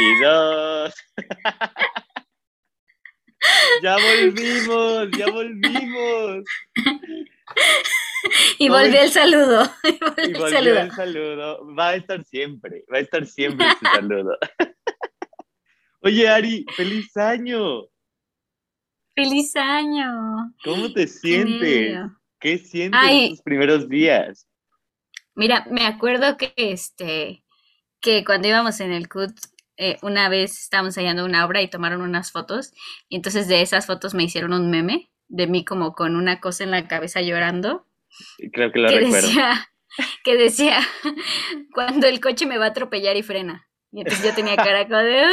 Hola, 2022. ya volvimos, ya volvimos. Y volvió el saludo. Y volvió, el, saludo. Va a estar siempre, va a estar siempre ese saludo. Oye, Ari, feliz año. Feliz año. ¿Cómo te sientes? ¿Qué sientes en tus primeros días? Mira, me acuerdo que este que cuando íbamos en el CUT, eh, una vez estábamos ensayando una obra y tomaron unas fotos, y entonces de esas fotos me hicieron un meme de mí como con una cosa en la cabeza llorando. Creo que lo recuerdo. Decía, que decía, cuando el coche me va a atropellar y frena. Y entonces yo tenía cara como de,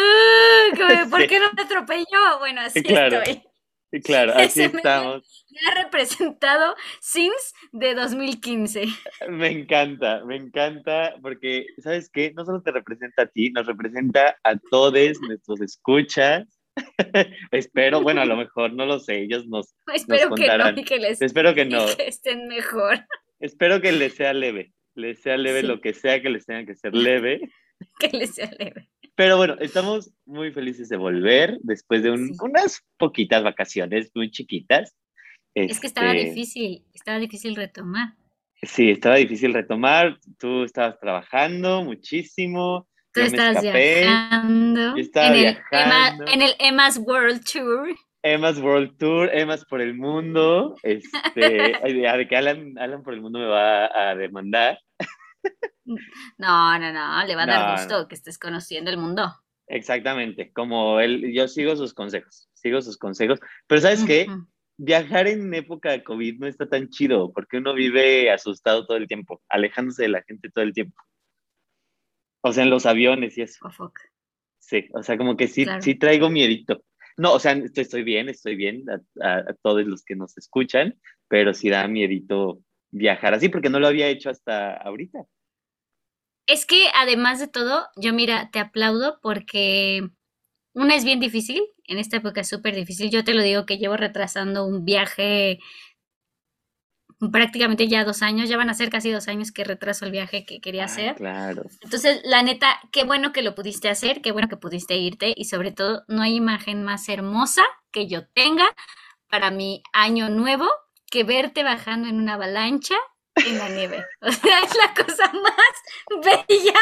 ¿por qué no me atropelló? Bueno, así estoy. Claro, así estamos. Me ha representado Sims de 2015. Me encanta, me encanta, porque, ¿sabes qué? No solo te representa a ti, nos representa a todos nuestros escuchas. Espero, bueno, a lo mejor, no lo sé, ellos nos. Espero que no, que les, Espero que no. estén mejor. Espero que les sea leve, les sea leve lo que sea que les tenga que ser leve. Que les sea leve. Pero bueno, estamos muy felices de volver después de unas poquitas vacaciones muy chiquitas. Es que estaba este, difícil, estaba difícil retomar. Sí, estaba difícil retomar. Tú estabas trabajando muchísimo. Tú estabas viajando. Yo estaba en viajando. El en el Emma's World Tour. Emma's World Tour, Emma's por el mundo. Este, de que Alan, Alan por el mundo me va a demandar. No, no, no, le va a dar gusto que estés conociendo el mundo. Exactamente, como él, yo sigo sus consejos, sigo sus consejos, pero ¿sabes qué? Viajar en época de COVID no está tan chido porque uno vive asustado todo el tiempo, alejándose de la gente todo el tiempo. O sea, en los aviones y eso. Oh, sí, o sea, como que sí, sí traigo miedito. No, o sea, estoy, bien, estoy bien a, todos los que nos escuchan, pero sí da miedito viajar así porque no lo había hecho hasta ahorita. Es que además de todo, yo mira, te aplaudo porque una es bien difícil, en esta época es súper difícil. Yo te lo digo que llevo retrasando un viaje prácticamente ya dos años, ya van a ser casi dos años que retraso el viaje que quería ah, hacer. Claro. Entonces, la neta, qué bueno que lo pudiste hacer, qué bueno que pudiste irte y sobre todo, no hay imagen más hermosa que yo tenga para mi año nuevo que verte bajando en una avalancha en la nieve. O sea, es la cosa más bella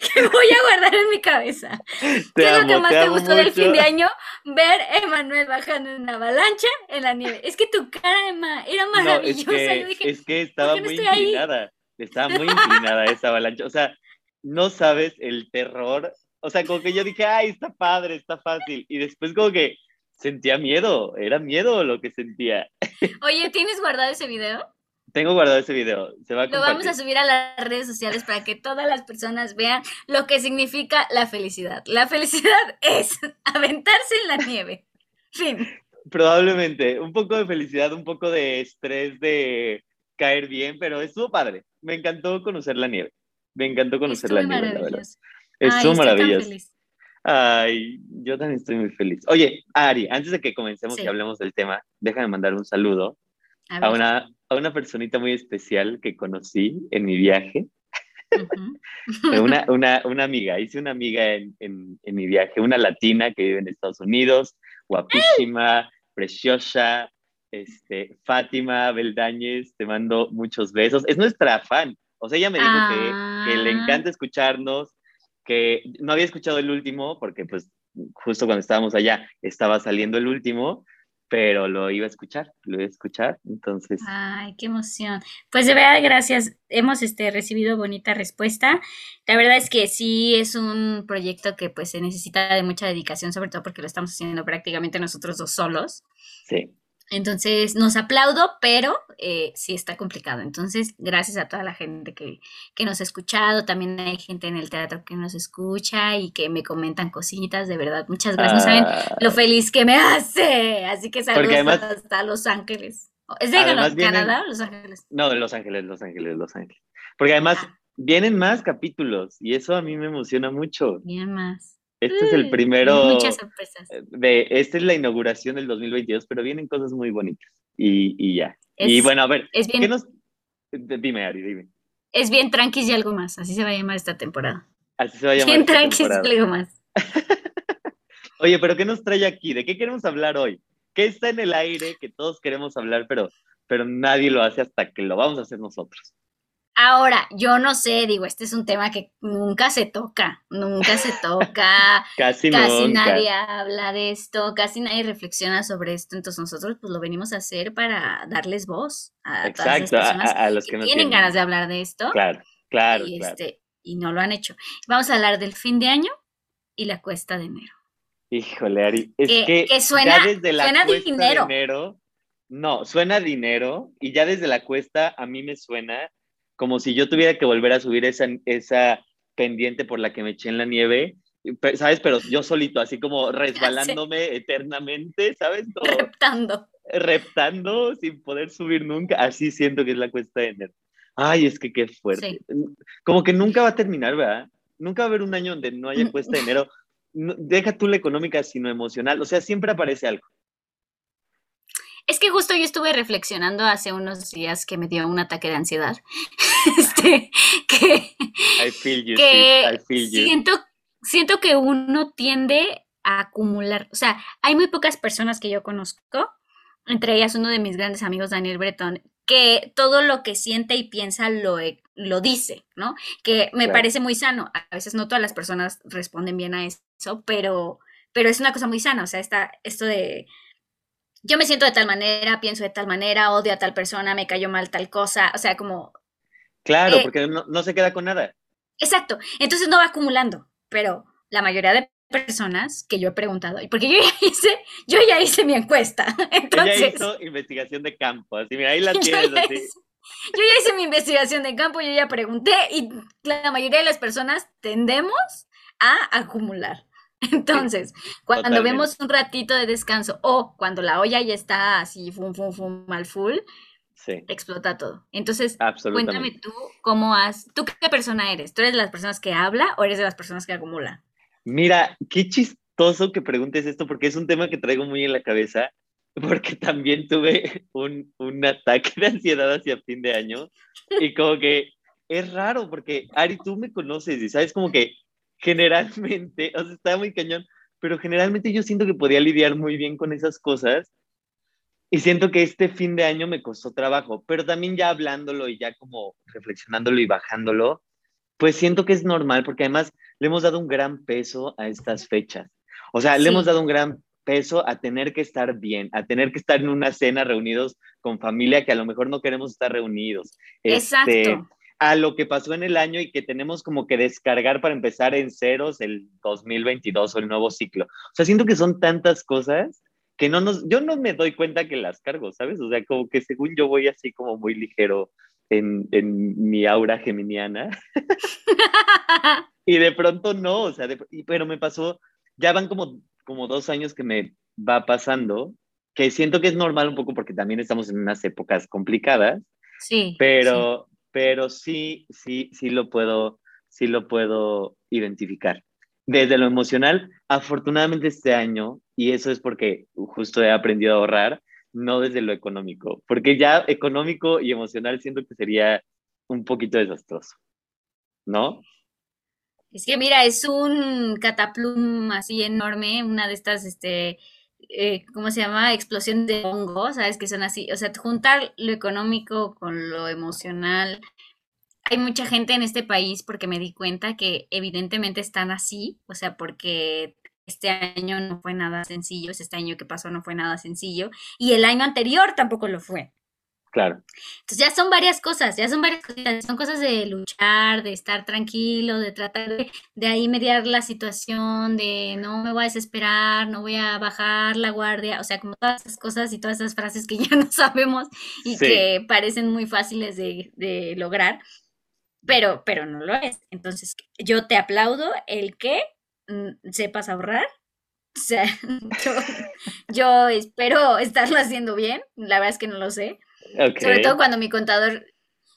que voy a guardar en mi cabeza. ¿Qué es lo que más te, gustó del fin de año? Ver a Emanuel bajando en una avalancha en la nieve. Es que tu cara, Emma, era maravillosa. es, que, dije, es que estaba muy inclinada. Estaba muy inclinada esa avalancha. O sea, no sabes el terror. O sea, como que yo dije, ay, está padre, está fácil. Y después como que sentía miedo. Era miedo lo que sentía. Oye, ¿tienes guardado ese video? Tengo guardado ese video. Se va a lo vamos a subir a las redes sociales para que todas las personas vean lo que significa la felicidad. La felicidad es aventarse en la nieve. Fin. Probablemente. Un poco de felicidad, un poco de estrés de caer bien, pero estuvo padre. Me encantó conocer la nieve. Me encantó conocer la nieve, la verdad. Estuvo maravilloso. Ay, yo también estoy muy feliz. Oye, Ari, antes de que comencemos y hablemos del tema, déjame mandar un saludo a, una, a una personita muy especial que conocí en mi viaje. una, una, una, amiga, hice una amiga en, en, en, mi viaje, una latina que vive en Estados Unidos, guapísima, preciosa, este, Fátima Beldañez, te mando muchos besos. Es nuestra fan, o sea, ella me dijo que, que, le ah. encanta escucharnos, que no había escuchado el último, porque pues justo cuando estábamos allá estaba saliendo el último, pero lo iba a escuchar, lo iba a escuchar, entonces. Ay, qué emoción. Pues de verdad, gracias. Hemos este, recibido bonita respuesta. La verdad es que sí es un proyecto que pues se necesita de mucha dedicación, sobre todo porque lo estamos haciendo prácticamente nosotros dos solos. Sí. Entonces, nos aplaudo, pero eh, sí está complicado. Entonces, gracias a toda la gente que, que, nos ha escuchado. También hay gente en el teatro que nos escucha y que me comentan cositas. De verdad, muchas gracias. saben ah. lo feliz que me hace. Así que saludos hasta Los Ángeles. ¿Es de Canadá o Los Ángeles? No, de Los Ángeles, Los Ángeles, Los Ángeles. Porque además ah. vienen más capítulos y eso a mí me emociona mucho. Bien más. Este es el mm, primero. Muchas sorpresas. De, esta es la inauguración del 2022, pero vienen cosas muy bonitas. Y, y ya. y bueno, a ver, es bien, ¿qué nos... Dime, Ari, dime. Es bien tranquis y algo más, así se va a llamar esta temporada. Así se va a llamar. ¿Quién trae que algo más? Oye, pero ¿qué nos trae aquí? ¿De qué queremos hablar hoy? ¿Qué está en el aire que todos queremos hablar, pero, pero nadie lo hace hasta que lo vamos a hacer nosotros? Ahora, yo no sé, digo, este es un tema que nunca se toca, nunca se toca, casi, casi nadie habla de esto, casi nadie reflexiona sobre esto, entonces nosotros pues lo venimos a hacer para darles voz a Exacto, todas las personas a, los que, no tienen, ganas de hablar de esto. Claro, claro, y, claro. Este, y no lo han hecho. Vamos a hablar del fin de año y la cuesta de enero. Híjole, Ari, es que, suena, desde la suena cuesta dinero. de enero, no, suena dinero y ya desde la cuesta a mí me suena como si yo tuviera que volver a subir esa, esa pendiente por la que me eché en la nieve, ¿sabes? Pero yo solito, así como resbalándome eternamente, ¿sabes? reptando. Reptando sin poder subir nunca, así siento que es la cuesta de enero. Ay, es que qué fuerte. Como que nunca va a terminar, ¿verdad? Nunca va a haber un año donde no haya mm, cuesta de mm. enero. deja tú la económica, sino emocional. O sea, siempre aparece algo. Es que justo yo estuve reflexionando hace unos días que me dio un ataque de ansiedad. este, que, I feel you, I feel you. Siento, siento que uno tiende a acumular. O sea, hay muy pocas personas que yo conozco, entre ellas uno de mis grandes amigos, Daniel Breton, que todo lo que siente y piensa lo, e, lo dice, ¿no? Que me parece muy sano. A veces no todas las personas responden bien a eso, pero, pero es una cosa muy sana. O sea, está esto de yo me siento de tal manera, pienso de tal manera, odio a tal persona, me cayó mal tal cosa, o sea, como... Claro, eh, porque no, se queda con nada. Exacto, entonces no va acumulando, pero la mayoría de personas que yo he preguntado, porque yo ya hice, yo ya hice mi encuesta. Entonces, Ella hizo investigación de campo, así mira, ahí la tienes así. yo ya hice mi investigación de campo, yo ya pregunté y la mayoría de las personas tendemos a acumular. Entonces, cuando vemos un ratito de descanso o cuando la olla ya está así, fum, fum, fum, mal full, explota todo. Entonces, cuéntame tú cómo has, tú qué persona eres. ¿Tú eres de las personas que habla o eres de las personas que acumula? Mira, qué chistoso que preguntes esto porque es un tema que traigo muy en la cabeza, porque también tuve un, un ataque de ansiedad hacia fin de año y como que es raro porque Ari, tú me conoces y sabes como que generalmente, o sea, está muy cañón, pero generalmente yo siento que podía lidiar muy bien con esas cosas y siento que este fin de año me costó trabajo, pero también ya hablándolo y ya como reflexionándolo y bajándolo, pues siento que es normal porque además le hemos dado un gran peso a estas fechas. O sea, le hemos dado un gran peso a tener que estar bien, a tener que estar en una cena reunidos con familia que a lo mejor no queremos estar reunidos. Exacto. Este, a lo que pasó en el año y que tenemos como que descargar para empezar en ceros el 2022 o el nuevo ciclo. O sea, siento que son tantas cosas que no nos, yo no me doy cuenta que las cargo, ¿sabes? O sea, como que según yo voy así como muy ligero en, en mi aura geminiana. y de pronto no, o sea, pero me pasó, ya van como, como dos años que me va pasando, que siento que es normal un poco porque también estamos en unas épocas complicadas. Sí. Pero, pero sí, sí, sí lo puedo, sí lo puedo identificar. Desde lo emocional, afortunadamente este año, y eso es porque justo he aprendido a ahorrar, no desde lo económico, porque ya económico y emocional siento que sería un poquito desastroso, ¿no? Es que mira, es un cataplum así enorme, una de estas, este, eh, ¿cómo se llama? Explosión de hongo, ¿sabes? Que son así, o sea, juntar lo económico con lo emocional. Hay mucha gente en este país porque me di cuenta que evidentemente están así, o sea, porque este año no fue nada sencillo, este año que pasó no fue nada sencillo, y el año anterior tampoco lo fue. Claro. Entonces ya son varias cosas, ya son varias cosas, son cosas de luchar, de estar tranquilo, de tratar de, ahí mediar la situación, de no me voy a desesperar, no voy a bajar la guardia, o sea, como todas esas cosas y todas esas frases que ya no sabemos y que parecen muy fáciles de, de lograr, pero, pero no lo es. Entonces, yo te aplaudo el que mm, sepas ahorrar, o sea, yo, yo, espero estarlo haciendo bien, la verdad es que no lo sé, sobre todo cuando mi contador.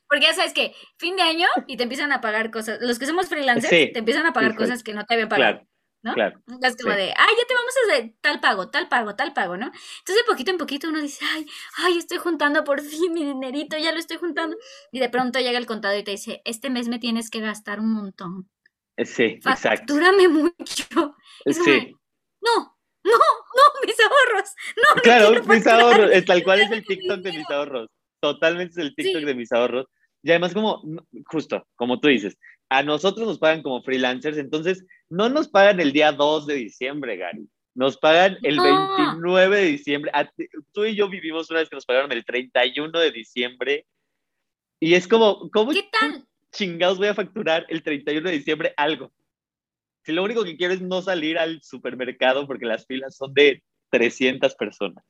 Porque ya sabes que fin de año y te empiezan a pagar cosas. Los que somos freelancers te empiezan a pagar cosas que no te habían pagado. ¿no? Claro. Es como de, ay, ya te vamos a hacer tal pago, tal pago, tal pago, ¿no? Entonces, de poquito en poquito uno dice, ay, ay, estoy juntando por fin mi dinerito, ya lo estoy juntando. Y de pronto llega el contador y te dice, este mes me tienes que gastar un montón. Sí, exacto. Factúrame mucho. sí. no, no, no, mis ahorros. No, claro, mis ahorros. Es tal cual es el TikTok de mis ahorros. Totalmente es el TikTok de mis ahorros. Y además, como, justo, como tú dices, a nosotros nos pagan como freelancers, entonces no nos pagan el día 2 de diciembre, Gary. Nos pagan el 29 de diciembre. Tú y yo vivimos una vez que nos pagaron el 31 de diciembre. Y es como, ¿cómo chingados voy a facturar el 31 de diciembre algo? Si lo único que quiero es no salir al supermercado porque las filas son de 300 personas.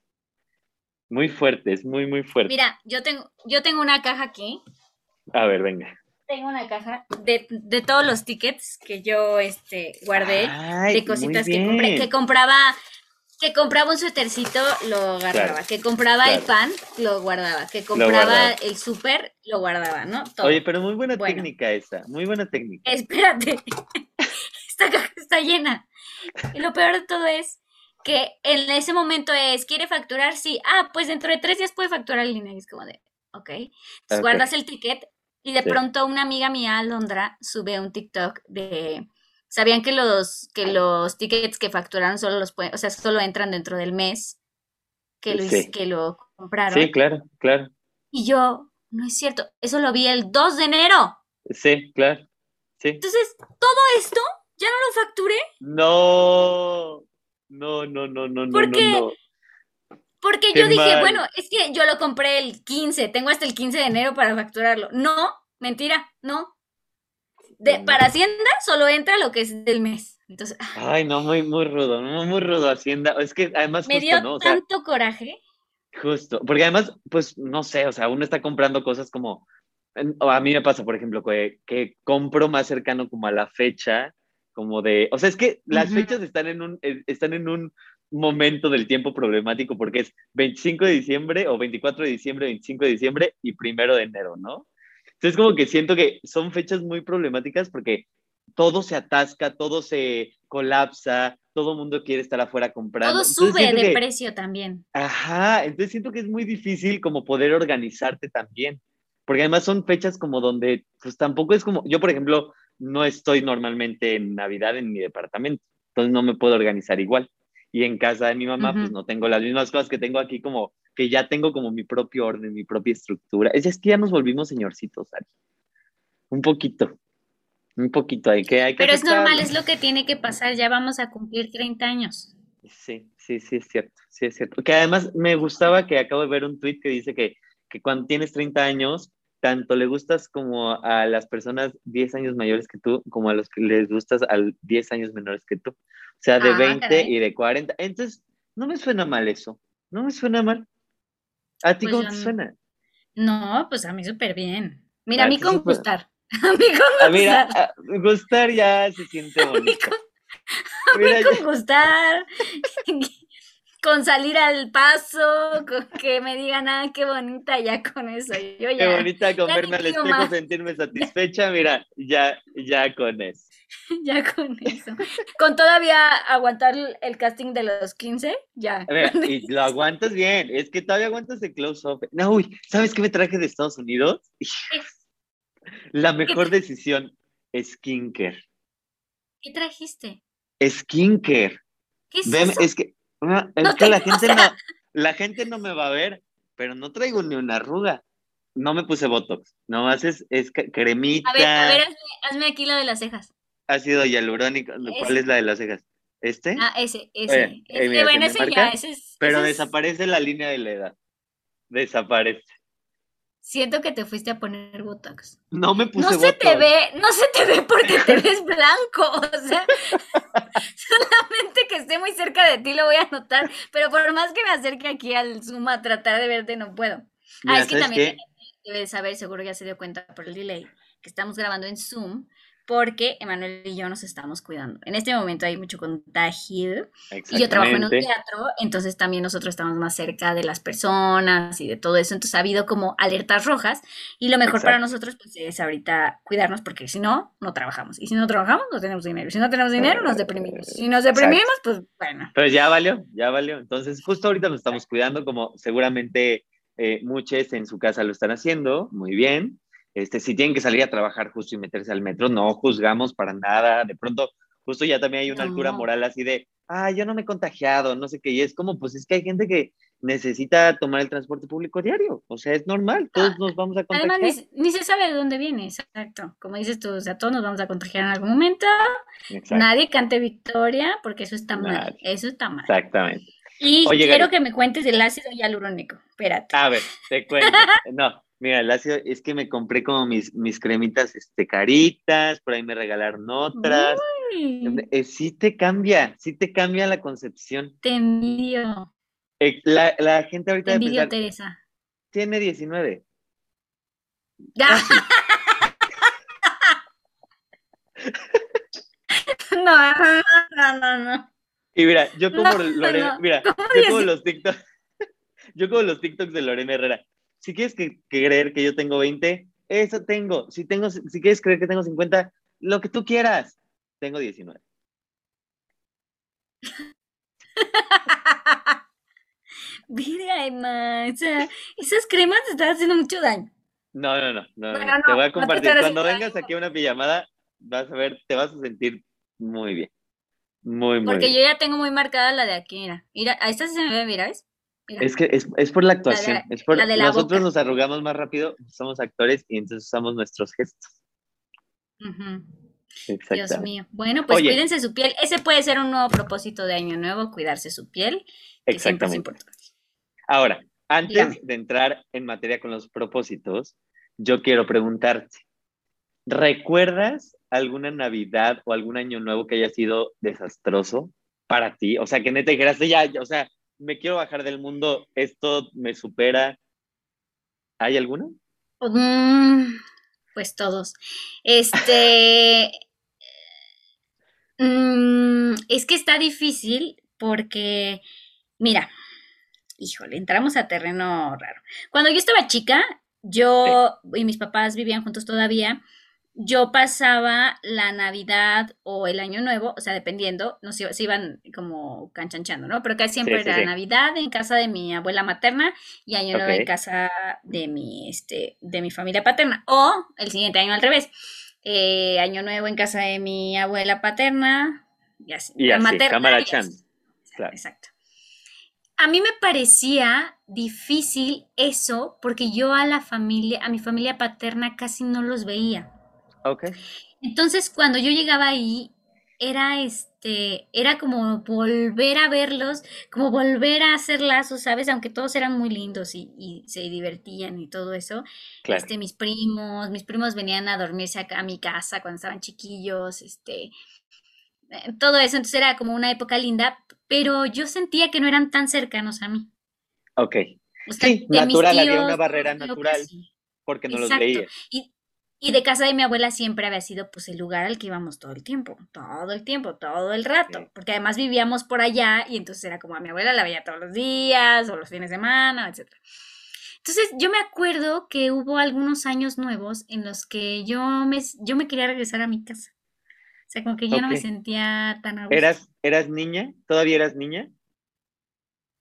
Muy fuertes, muy, muy fuerte. Mira, yo tengo, yo tengo una caja aquí. A ver, venga. Tengo una caja de, de todos los tickets que yo este, guardé, de cositas que compré, que compraba, que compraba un suétercito, lo guardaba, que compraba el pan, lo guardaba, que compraba el súper, lo guardaba, ¿no? Oye, pero muy buena técnica esa, muy buena técnica. Espérate, esta caja está llena. Y lo peor de todo es que en ese momento es, ¿quiere facturar? Sí. Ah, pues dentro de tres días puede facturar el dinero. Y es como de, ok. Entonces guardas el ticket y de pronto una amiga mía, Alondra, sube un TikTok de... ¿Sabían que los, que los tickets que facturaron solo los pueden, o sea, solo entran dentro del mes que lo, que lo compraron? Sí, claro, claro. Y yo, no es cierto, eso lo vi el 2 de enero. Sí, claro. Sí. Entonces, todo esto ya no lo facturé. No. No, no, no, no, no, no, Porque yo dije, bueno, es que yo lo compré el 15, tengo hasta el 15 de enero para facturarlo. No, mentira, no. De, Para Hacienda solo entra lo que es del mes. Entonces, ah. Ay, no, muy, muy rudo, muy, muy rudo Hacienda. Es que además... Me dio tanto coraje. Justo, porque además, pues, no sé, o sea, uno está comprando cosas como... A mí me pasa, por ejemplo, que, que compro más cercano como a la fecha como de, o sea, es que las fechas están en un, eh, están en un momento del tiempo problemático porque es 25 de diciembre o 24 de diciembre, 25 de diciembre y primero de enero, ¿no? Entonces como que siento que son fechas muy problemáticas porque todo se atasca, todo se colapsa, todo mundo quiere estar afuera comprando. Todo sube de precio también. Ajá, entonces siento que es muy difícil como poder organizarte también, porque además son fechas como donde, pues tampoco es como, yo por ejemplo, no estoy normalmente en Navidad en mi departamento, entonces no me puedo organizar igual. Y en casa de mi mamá, pues no tengo las mismas cosas que tengo aquí, como que ya tengo como mi propio orden, mi propia estructura. Es, es que ya nos volvimos señorcitos, Ari. Un poquito, un poquito, hay que... Hay que Pero es normal, es lo que tiene que pasar, ya vamos a cumplir 30 años. Sí, sí, sí, es cierto, sí, es cierto. Que además me gustaba que acabo de ver un tweet que dice que, que cuando tienes 30 años, tanto le gustas como a las personas 10 años mayores que tú, como a los que les gustas a 10 años menores que tú. O sea, de 20 ah, y de 40. Entonces, no me suena mal eso. No me suena mal. ¿A ti pues cómo te suena? No, pues a mí súper bien. Mira, a, mí con gustar. A mí con gustar. mira, gustar ya se siente bonito. A mí con gustar. con salir al paso, con que me digan, ah, qué bonita, ya con eso. Yo ya, qué bonita con verme al espejo, sentirme satisfecha, mira, ya, ya con eso. ya con eso. Con todavía aguantar el casting de los 15, ya. y lo aguantas bien, es que todavía aguantas el close-up. No, uy, ¿sabes qué me traje de Estados Unidos? La mejor decisión, skincare. ¿Qué trajiste? Skincare. ¿Qué es eso? Es que es que la gente, no, la gente no me va a ver, pero no traigo ni una arruga. No me puse Botox, nomás es, es cremita. A ver, a ver, hazme, aquí lo de las cejas. Ácido hialurónico, ¿cuál es la de las cejas? ¿Este? Ah, ese, ese. Eh, bueno, ese ya, ese es, Pero desaparece la línea de la edad. Desaparece. Siento que te fuiste a poner Botox. No me puse No se te ve, no se te ve porque te ves blanco, o sea, solamente que esté muy cerca de ti lo voy a notar, pero por más que me acerque aquí al Zoom a tratar de verte, no puedo. ah, es que también debes saber, seguro ya se dio cuenta por el delay, que estamos grabando en Zoom porque Emanuel y yo nos estamos cuidando. En este momento hay mucho contagio y yo trabajo en un teatro, entonces también nosotros estamos más cerca de las personas y de todo eso, entonces ha habido como alertas rojas y lo mejor para nosotros pues es ahorita cuidarnos porque si no, no trabajamos. Y si no trabajamos no tenemos dinero, si no tenemos dinero nos deprimimos, si nos deprimimos pues bueno. Pero ya valió, ya valió, entonces justo ahorita nos estamos cuidando como seguramente eh, muchos en su casa lo están haciendo, muy bien, Este, si tienen que salir a trabajar justo y meterse al metro, no juzgamos para nada. De pronto, justo ya también hay una altura moral así de, ah, yo no me he contagiado, no sé qué. Y es como, pues es que hay gente que necesita tomar el transporte público diario. O sea, es normal, todos ah, nos vamos a contagiar. Además, ni, se sabe de dónde viene, exacto. Como dices tú, o sea, todos nos vamos a contagiar en algún momento. Nadie cante victoria, porque eso está mal. Eso está mal. Exactamente. Y quiero que me cuentes del ácido hialurónico. Espérate. A ver, te cuento. no, mira, es que me compré como mis, mis cremitas este, caritas, por ahí me regalaron otras. Eh, sí te cambia, sí te cambia la concepción. Te envidio. Eh, la, la, gente ahorita... Te envidio, Teresa. Tiene 19. no, no, no, no. Y mira, yo como Lorena, mira, yo como los TikToks, yo como los TikToks de Lorena Herrera. Si quieres que, creer que yo tengo 20, eso tengo. Si tengo, si quieres creer que tengo 50, lo que tú quieras. Tengo 19. Mira, Emma, o sea, esas cremas te están haciendo mucho daño. No, no, no, no, te voy a compartir. Cuando vengas aquí a una pijamada, vas a ver, te vas a sentir muy bien. Muy, muy Porque yo ya tengo muy marcada la de aquí, mira. Mira, a esta se me ve, mira, ¿ves? Es que es, es, por la actuación. es por, nosotros nos arrugamos más rápido, somos actores y entonces usamos nuestros gestos. Dios mío. Bueno, pues cuídense su piel. Ese puede ser un nuevo propósito de año nuevo, cuidarse su piel. Exactamente. Ahora, antes de entrar en materia con los propósitos, yo quiero preguntarte, ¿recuerdas alguna Navidad o algún año nuevo que haya sido desastroso para ti? O sea, que neta dijeras, ya, o sea, me quiero bajar del mundo, esto me supera. ¿Hay alguno? Mm, pues todos. Este. Mm, es que está difícil porque, mira, híjole, entramos a terreno raro. Cuando yo estaba chica, yo y mis papás vivían juntos todavía yo pasaba la Navidad o el Año Nuevo, o sea, dependiendo, no se, se iban como canchanchando, ¿no? Pero casi siempre era Navidad en casa de mi abuela materna y Año Nuevo en casa de mi, este, de mi familia paterna. O el siguiente año al revés. Eh, año Nuevo en casa de mi abuela paterna y así. Y así, cámara chan. Exacto. A mí me parecía difícil eso porque yo a la familia, a mi familia paterna casi no los veía. Entonces, cuando yo llegaba ahí, era este, era como volver a verlos, como volver a hacer lazos, ¿sabes? Aunque todos eran muy lindos y, se divertían y todo eso. Este, mis primos, mis primos venían a dormirse acá a mi casa cuando estaban chiquillos, este, eh, todo eso, entonces era como una época linda, pero yo sentía que no eran tan cercanos a mí. Ok. sí, natural, había una barrera natural porque no los veía. Y, y de casa de mi abuela siempre había sido pues el lugar al que íbamos todo el tiempo, todo el tiempo, todo el rato, porque además vivíamos por allá y entonces era como a mi abuela la veía todos los días o los fines de semana, etc. Entonces yo me acuerdo que hubo algunos años nuevos en los que yo me, yo me quería regresar a mi casa. O sea, como que yo no me sentía tan a ¿Eras, ¿Eras niña? ¿Todavía eras niña?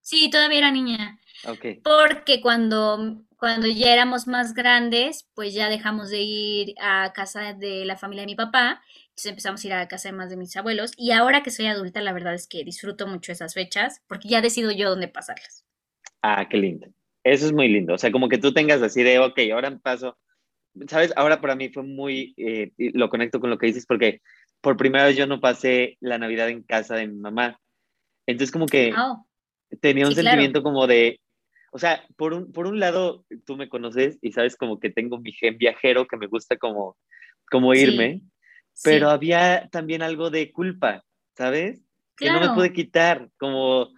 Sí, todavía era niña. Okay. Porque cuando cuando ya éramos más grandes, pues ya dejamos de ir a casa de la familia de mi papá, entonces empezamos a ir a casa de más de mis abuelos y ahora que soy adulta, la verdad es que disfruto mucho esas fechas porque ya decido yo dónde pasarlas. Ah, qué lindo. Eso es muy lindo. O sea, como que tú tengas así de, ok, ahora paso. ¿Sabes? Ahora para mí fue muy, eh, lo conecto con lo que dices porque por primera vez yo no pasé la Navidad en casa de mi mamá. Entonces como que oh. tenía un sentimiento como de, o sea, por un, por un lado, tú me conoces y sabes como que tengo mi gen viajero que me gusta como, como irme, pero había también algo de culpa, ¿sabes? Que no me pude quitar, como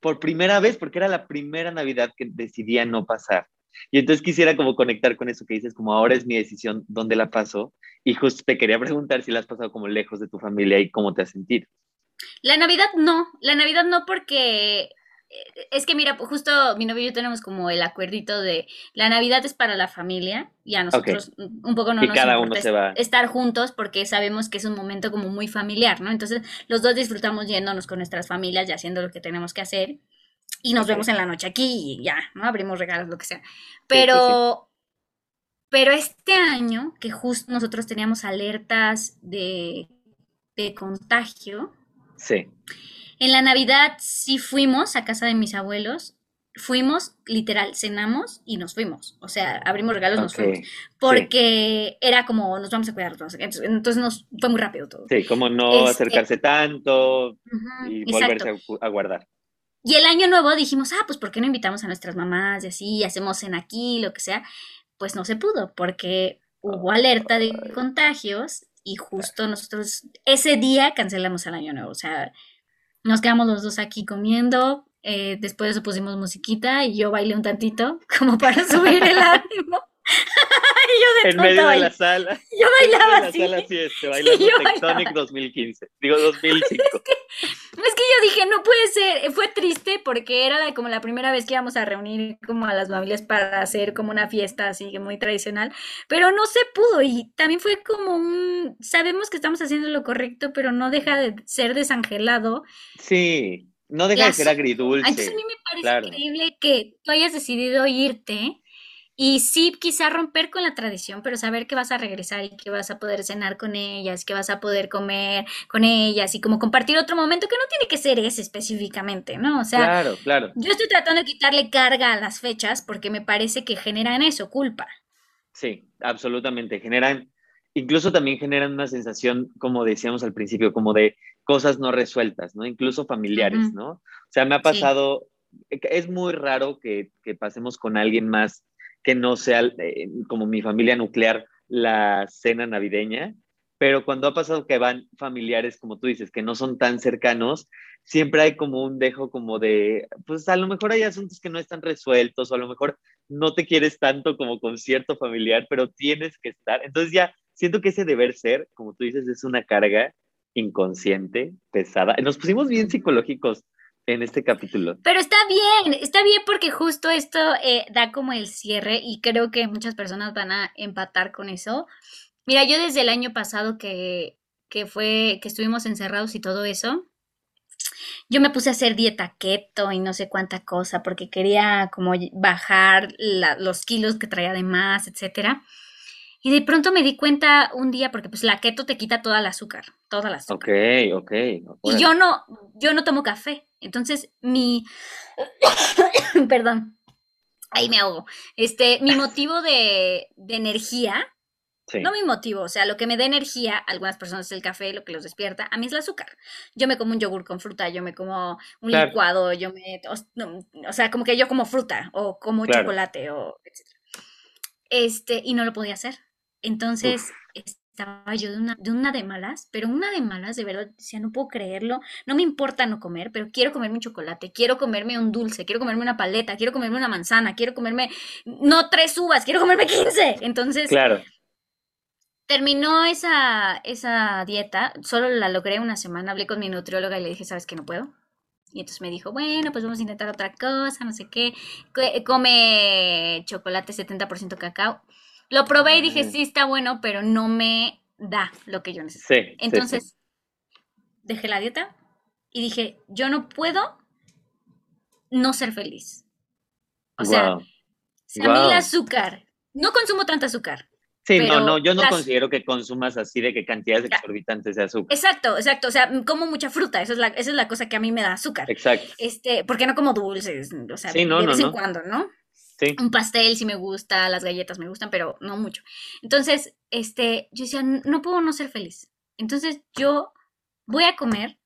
por primera vez, porque era la primera Navidad que decidía no pasar. Y entonces quisiera como conectar con eso que dices, como ahora es mi decisión dónde la paso. Y justo te quería preguntar si la has pasado como lejos de tu familia y cómo te has sentido. La Navidad no, la Navidad no porque es que mira, justo mi novio y yo tenemos como el acuerdito de la Navidad es para la familia y a nosotros un poco no nos cada uno se va. estar juntos porque sabemos que es un momento como muy familiar, ¿no? Entonces los dos disfrutamos yéndonos con nuestras familias y haciendo lo que tenemos que hacer y nos vemos en la noche aquí y ya, ¿no? Abrimos regalos, lo que sea. Pero Pero este año, que justo nosotros teníamos alertas de, de contagio, sí. En la Navidad sí fuimos a casa de mis abuelos, fuimos, literal, cenamos y nos fuimos. O sea, abrimos regalos, nos fuimos. Porque era como, nos vamos a cuidar todos. Entonces, nos fue muy rápido todo. Sí, como no este, acercarse tanto y volverse a, guardar. Y el año nuevo dijimos, ah, pues ¿por qué no invitamos a nuestras mamás y así, hacemos en aquí, lo que sea? Pues no se pudo, porque hubo alerta de contagios y justo nosotros ese día cancelamos el año nuevo. O sea, nos quedamos los dos aquí comiendo, eh, después de eso pusimos musiquita y yo bailé un tantito como para subir el ánimo. yo de en medio de la sala. Yo bailaba así. En la sala sí, este, bailando Tectonic 2015. Digo 2005. Es que, yo dije, no puede ser. Fue triste porque era como la primera vez que íbamos a reunir como a las familias para hacer como una fiesta así muy tradicional. Pero no se pudo y también fue como un... Sabemos que estamos haciendo lo correcto, pero no deja de ser desangelado. Sí, no deja de ser agridulce. Entonces a mí me parece increíble que tú hayas decidido irte y sí, quizá romper con la tradición, pero saber que vas a regresar y que vas a poder cenar con ellas, que vas a poder comer con ellas y como compartir otro momento que no tiene que ser ese específicamente, ¿no? O sea, claro, claro. yo estoy tratando de quitarle carga a las fechas porque me parece que generan eso, culpa. Sí, absolutamente. Generan, incluso también generan una sensación, como decíamos al principio, como de cosas no resueltas, ¿no? Incluso familiares, ¿no? O sea, me ha pasado, es muy raro que, que pasemos con alguien más que no sea eh, como mi familia nuclear la cena navideña, pero cuando ha pasado que van familiares, como tú dices, que no son tan cercanos, siempre hay como un dejo como de, pues a lo mejor hay asuntos que no están resueltos o a lo mejor no te quieres tanto como con cierto familiar, pero tienes que estar. Entonces ya siento que ese deber ser, como tú dices, es una carga inconsciente, pesada. Nos pusimos bien psicológicos en este capítulo. Pero está bien, está bien porque justo esto eh, da como el cierre y creo que muchas personas van a empatar con eso. Mira, yo desde el año pasado que, que fue, que estuvimos encerrados y todo eso, yo me puse a hacer dieta keto y no sé cuánta cosa porque quería como bajar los kilos que traía de más, etcétera. Y de pronto me di cuenta un día, porque pues la keto te quita toda el azúcar, toda la azúcar. Ok, ok. Y yo no, yo no tomo café. Entonces, mi, perdón, ahí me ahogo. Este, mi motivo de, energía, no mi motivo, o sea, lo que me da energía, algunas personas es el café, lo que los despierta, a mí es el azúcar. Yo me como un yogur con fruta, yo me como un licuado, yo me, o, sea, como que yo como fruta o como chocolate o etc. Este, y no lo podía hacer. Entonces estaba yo de una, de una de malas, pero una de malas, de verdad, decía, no puedo creerlo, no me importa no comer, pero quiero comerme un chocolate, quiero comerme un dulce, quiero comerme una paleta, quiero comerme una manzana, quiero comerme, no tres uvas, quiero comerme quince. Entonces, claro. terminó esa, esa dieta, solo la logré una semana, hablé con mi nutrióloga y le dije, ¿sabes que no puedo? Y entonces me dijo, bueno, pues vamos a intentar otra cosa, no sé qué. Come chocolate 70% cacao. Lo probé y dije, sí, está bueno, pero no me da lo que yo necesito. Sí, Entonces, dejé la dieta y dije, yo no puedo no ser feliz. O sea, si a mí el azúcar, no consumo tanta azúcar. Sí, no, no, yo no considero que consumas así de que cantidades exorbitantes de azúcar. Exacto, exacto. O sea, como mucha fruta, esa es la, esa es la cosa que a mí me da azúcar. Exacto. Este, porque no como dulces, o sea, de vez en cuando, ¿no? Un pastel sí me gusta, las galletas me gustan, pero no mucho. Entonces, este, yo decía, no puedo no ser feliz. Entonces, yo voy a comer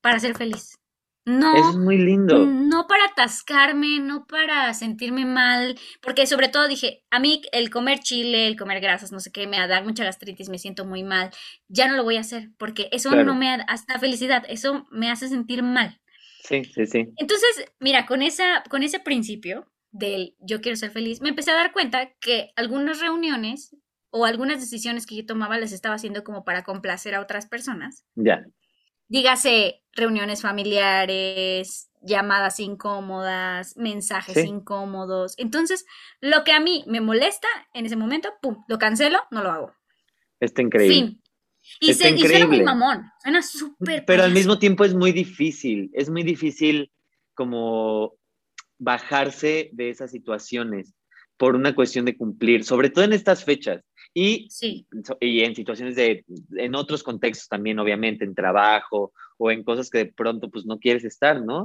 para ser feliz. No, es muy lindo. No para atascarme, no para sentirme mal, porque sobre todo dije, a mí el comer chile, el comer grasas, no sé qué, me da mucha gastritis, me siento muy mal, ya no lo voy a hacer, porque eso no me da hasta felicidad, eso me hace sentir mal. Sí, sí, sí. Entonces, mira, con, esa, con ese principio, del yo quiero ser feliz, me empecé a dar cuenta que algunas reuniones o algunas decisiones que yo tomaba las estaba haciendo como para complacer a otras personas. Ya. Dígase reuniones familiares, llamadas incómodas, mensajes incómodos. Entonces, lo que a mí me molesta en ese momento, pum, lo cancelo, no lo hago. Está increíble. Y, se, y suena muy mamón, suena súper. Pero al mismo tiempo es muy difícil, es muy difícil como bajarse de esas situaciones, por una cuestión de cumplir, sobre todo en estas fechas. Y, sí. y en situaciones de, en otros contextos también, obviamente, en trabajo o en cosas que de pronto pues no quieres estar, ¿no?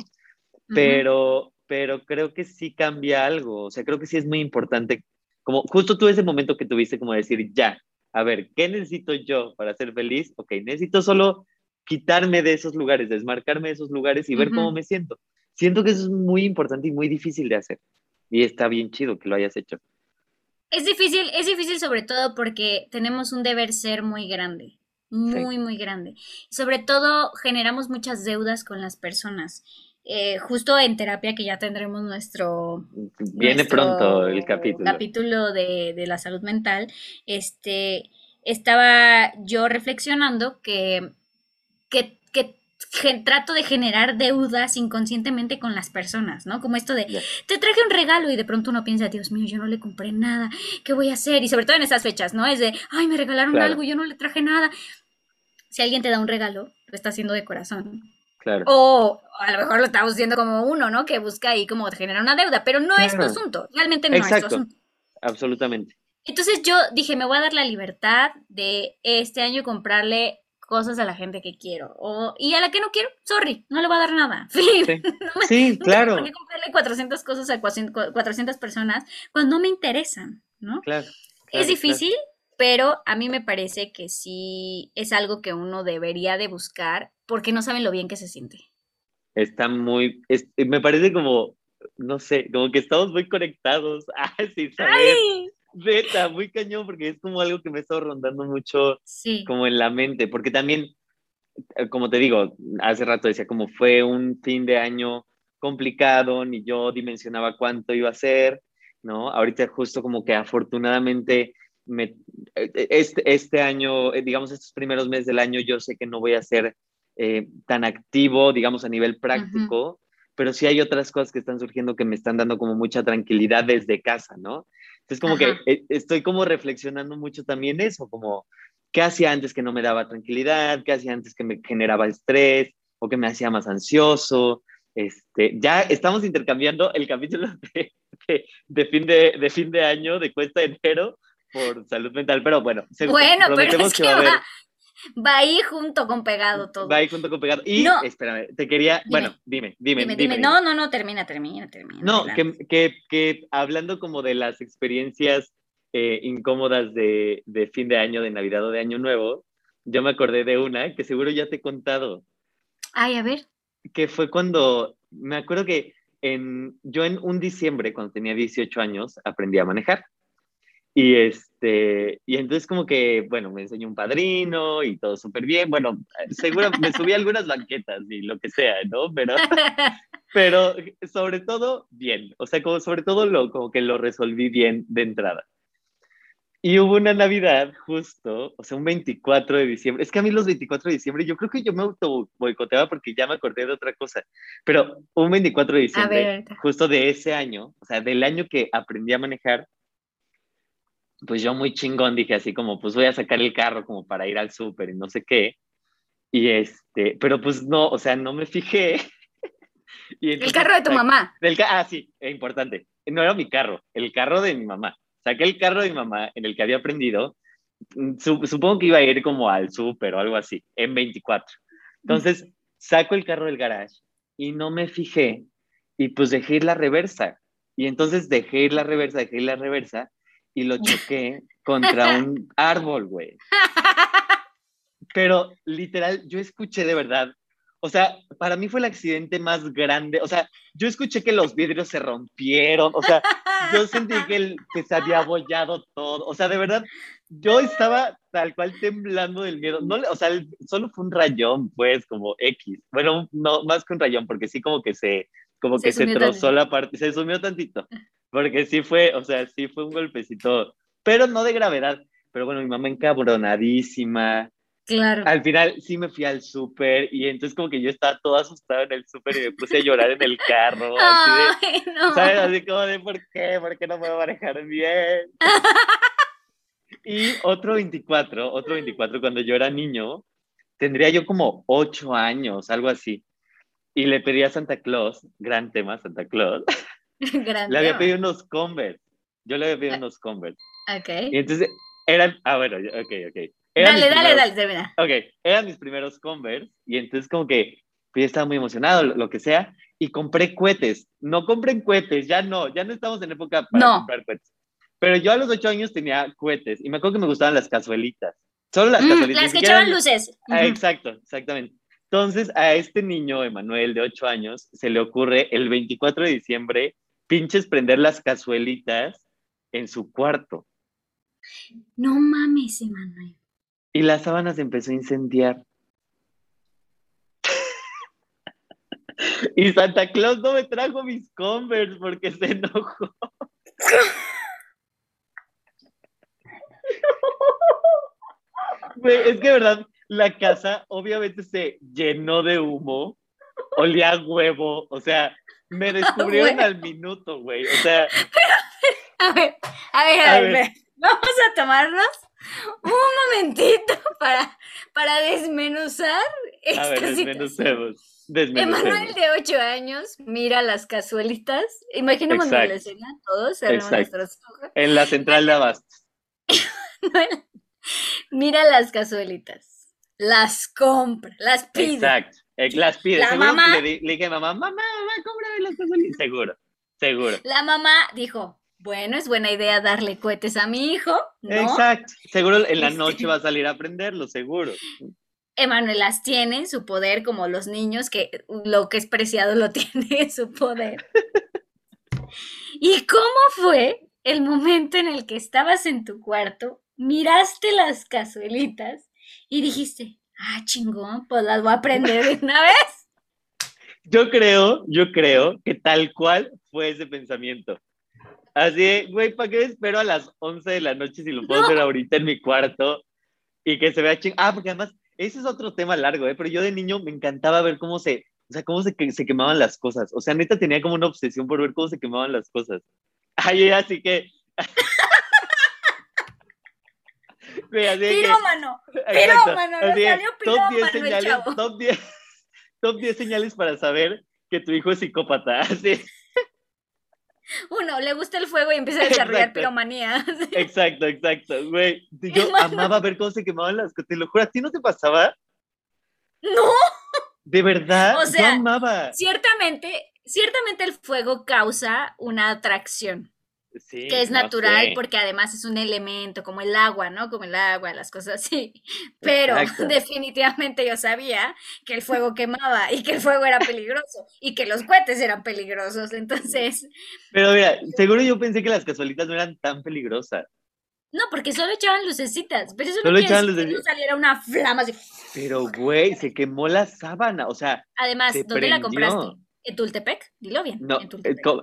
Pero, pero creo que sí cambia algo, o sea, creo que sí es muy importante, como justo tú ese momento que tuviste como decir, ya, a ver, ¿qué necesito yo para ser feliz? Ok, necesito solo quitarme de esos lugares, desmarcarme de esos lugares y ver cómo me siento. Siento que eso es muy importante y muy difícil de hacer. Y está bien chido que lo hayas hecho. Es difícil, es difícil sobre todo porque tenemos un deber ser muy grande, muy, muy grande. Sobre todo generamos muchas deudas con las personas. Eh, justo en terapia que ya tendremos nuestro... Viene pronto el capítulo. Capítulo de, de, la salud mental. Este, estaba yo reflexionando que, que, que trato de generar deudas inconscientemente con las personas, ¿no? Como esto de, te traje un regalo y de pronto uno piensa, Dios mío, yo no le compré nada, ¿qué voy a hacer? Y sobre todo en esas fechas, ¿no? Es de, ay, me regalaron algo y yo no le traje nada. Si alguien te da un regalo, lo está haciendo de corazón. Claro. O a lo mejor lo estamos haciendo como uno, ¿no? Que busca ahí como generar una deuda, pero no es tu asunto, realmente no es tu asunto. Absolutamente. Entonces yo dije, me voy a dar la libertad de este año comprarle cosas a la gente que quiero. O, y a la que no quiero, sorry, no le voy a dar nada. Sí, claro. No me comprarle 400 cosas a 400 personas cuando no me interesan, ¿no? Claro. es difícil, pero a mí me parece que sí es algo que uno debería de buscar porque no saben lo bien que se siente. Está muy, me parece como, no sé, como que estamos muy conectados. Ah, sí, ¿sabes? Beta, muy cañón, porque es como algo que me está rondando mucho como en la mente, porque también, eh, como te digo, hace rato decía como fue un fin de año complicado, ni yo dimensionaba cuánto iba a ser, ¿no? Ahorita justo como que afortunadamente me, eh, este, este año, eh, digamos, estos primeros meses del año, yo sé que no voy a ser tan activo, digamos, a nivel práctico, pero sí hay otras cosas que están surgiendo que me están dando como mucha tranquilidad desde casa, ¿no? Entonces como que eh, estoy como reflexionando mucho también eso, como qué hacía antes que no me daba tranquilidad, qué hacía antes que me generaba estrés o que me hacía más ansioso. Este, ya estamos intercambiando el capítulo de, de, fin, de, de fin de año de cuesta de enero por salud mental, pero bueno, bueno, pero es que, va, Va ahí junto con pegado todo. Va ahí junto con pegado. Y, espérame, te quería, bueno, dime, dime, dime, No, no, no, termina, termina, termina. No, que, que, que, hablando como de las experiencias eh, incómodas de, de, fin de año, de Navidad o de Año Nuevo, yo me acordé de una que seguro ya te he contado. Ay, a ver. Que fue cuando, me acuerdo que en, yo en un diciembre, cuando tenía 18 años, aprendí a manejar. Y, este, y entonces como que, bueno, me enseñó un padrino y todo súper bien. Bueno, seguro me subí a algunas banquetas y lo que sea, ¿no? Pero, pero sobre todo bien, o sea, como sobre todo lo, como que lo resolví bien de entrada. Y hubo una Navidad justo, o sea, un 24 de diciembre. Es que a mí los 24 de diciembre, yo creo que yo me auto boicoteaba porque ya me acordé de otra cosa. Pero un 24 de diciembre, justo de ese año, o sea, del año que aprendí a manejar, pues yo muy chingón dije así como, pues voy a sacar el carro como para ir al súper y no sé qué. Y este, pero pues no, o sea, no me fijé. y el carro de tu mamá. Del, ah, sí, es importante. No era mi carro, el carro de mi mamá. Saqué el carro de mi mamá en el que había aprendido. Mm, supongo que iba a ir como al súper o algo así, en 24. Entonces, saco el carro del garage y no me fijé y pues dejé ir la reversa. Y entonces dejé ir la reversa, dejé ir la reversa y lo choqué contra un árbol, güey. Pero literal, yo escuché de verdad, o sea, para mí fue el accidente más grande, o sea, yo escuché que los vidrios se rompieron, o sea, yo sentí que, el, que se había abollado todo, o sea, de verdad, yo estaba tal cual temblando del miedo, no, o sea, solo fue un rayón, pues, como X, bueno, no, más que un rayón, porque sí como que se, como que se trozó la parte, se sumió tantito, porque sí fue, o sea, sí fue un golpecito, pero no de gravedad. Pero bueno, mi mamá encabronadísima. Claro. Al final sí me fui al súper y entonces como que yo estaba todo asustado en el súper y me puse a llorar en el carro. Ay, no. ¿Sabes? Así como de ¿por qué? ¿Por qué no puedo manejar bien? y otro 24, otro 24, cuando yo era niño, tendría yo como 8 años, algo así. Y le pedí a Santa Claus, gran tema Santa Claus, Le había pedido unos Converse. Yo le había pedido ah, unos Converse. Ok. Y entonces eran, ah, bueno, ok, ok. dale, dale, dale, termina. Ok, eran mis primeros Converse y entonces como que pues, estaba muy emocionado, lo, que sea, y compré cohetes. No compren cohetes, ya no, ya no estamos en época para comprar cohetes. Pero yo a los ocho años tenía cohetes y me acuerdo que me gustaban las cazuelitas. Solo las mm, cazuelitas. Las que echaban luces. Ah, exacto, exactamente. Entonces, a este niño, Emanuel, de 8 años, se le ocurre el 24 de diciembre, pinches prender las cazuelitas en su cuarto. No mames, Emanuel. Y las sábanas empezó a incendiar. y Santa Claus no me trajo mis Converse porque se enojó. es que, verdad, la casa obviamente se llenó de humo, olía a huevo, o sea, me descubrieron al minuto, güey, o sea... a ver, a ver, a, ver, vamos a tomarnos un momentito para, para desmenuzar esta A ver, desmenucemos. desmenucemos. Emanuel de 8 años mira las cazuelitas. Imaginemos la escena, todos cerramos nuestros ojos. En la central de Abastos. mira las cazuelitas, las compra, las pide. Exacto, eh, las pide. La mamá, le, dije a mamá, mamá, mamá, cómprame las cazuelitas. Seguro, seguro. La mamá dijo, bueno, es buena idea darle cohetes a mi hijo. Exacto, seguro en la este noche va a salir a aprenderlo, seguro. Emanuel las tiene en su poder como los niños, que lo que es preciado lo tiene en su poder. ¿Y cómo fue el momento en el que estabas en tu cuarto miraste las cazuelitas y dijiste, ah, chingón, pues las voy a aprender de una vez. Yo creo, yo creo que tal cual fue ese pensamiento. Así, güey, ¿para qué espero a las 11 de la noche si lo puedo hacer ahorita en mi cuarto y que se vea chingón? Ah, porque además, ese es otro tema largo, ¿eh? Pero yo de niño me encantaba ver cómo se, o sea, cómo se, se quemaban las cosas. O sea, neta tenía como una obsesión por ver cómo se quemaban las cosas. Ay, así que pirómano, pirómano, salió top 10 señales, top 10, top 10 señales para saber que tu hijo es psicópata. Así. Uno, le gusta el fuego y empieza a desarrollar piromanía. Exacto, exacto, güey. Yo amaba ver cómo se quemaban las cosas. Te lo juro, ¿a ti no te pasaba? No. De verdad, o sea, yo amaba. Ciertamente, ciertamente el fuego causa una atracción que es natural porque además es un elemento como el agua, ¿no? Como el agua, las cosas así. Pero definitivamente yo sabía que el fuego quemaba y que el fuego era peligroso y que los cohetes eran peligrosos, entonces... Pero mira, seguro yo pensé que las casualitas no eran tan peligrosas. No, porque solo echaban lucecitas, pero eso no quiere decir que no saliera una flama así. Pero, güey, se quemó la sábana, o sea... Además, ¿dónde la compraste? ¿En Tultepec? Dilo bien. No,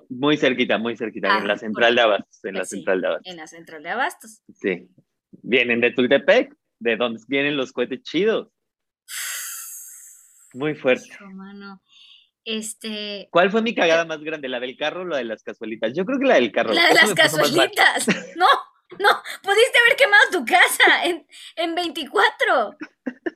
muy cerquita, muy cerquita, en la ah, central de Abastos, en la central de Abastos. En la central de Abastos. Sí. Vienen de Tultepec, de donde vienen los cohetes chidos. Muy fuerte. Este. ¿Cuál fue mi cagada más grande? ¿La del carro o la de las casuelitas? Yo creo que la del carro. La de las casuelitas. No, no, pudiste haber quemado tu casa en, en 24.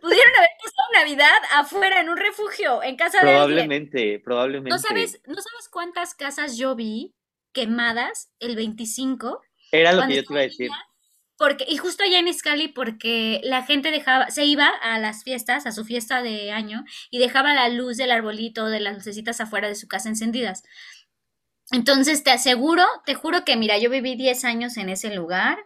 Pudieron haber pasado Navidad afuera en un refugio, en casa de Probablemente, probablemente. ¿No sabes, ¿No sabes cuántas casas yo vi quemadas el 25? Era lo que yo te iba a decir. Porque, y justo allá en Iscali, porque la gente dejaba, se iba a las fiestas, a su fiesta de año, y dejaba la luz del arbolito, de las lucecitas afuera de su casa encendidas. Entonces te aseguro, te juro que mira, yo viví 10 años en ese lugar.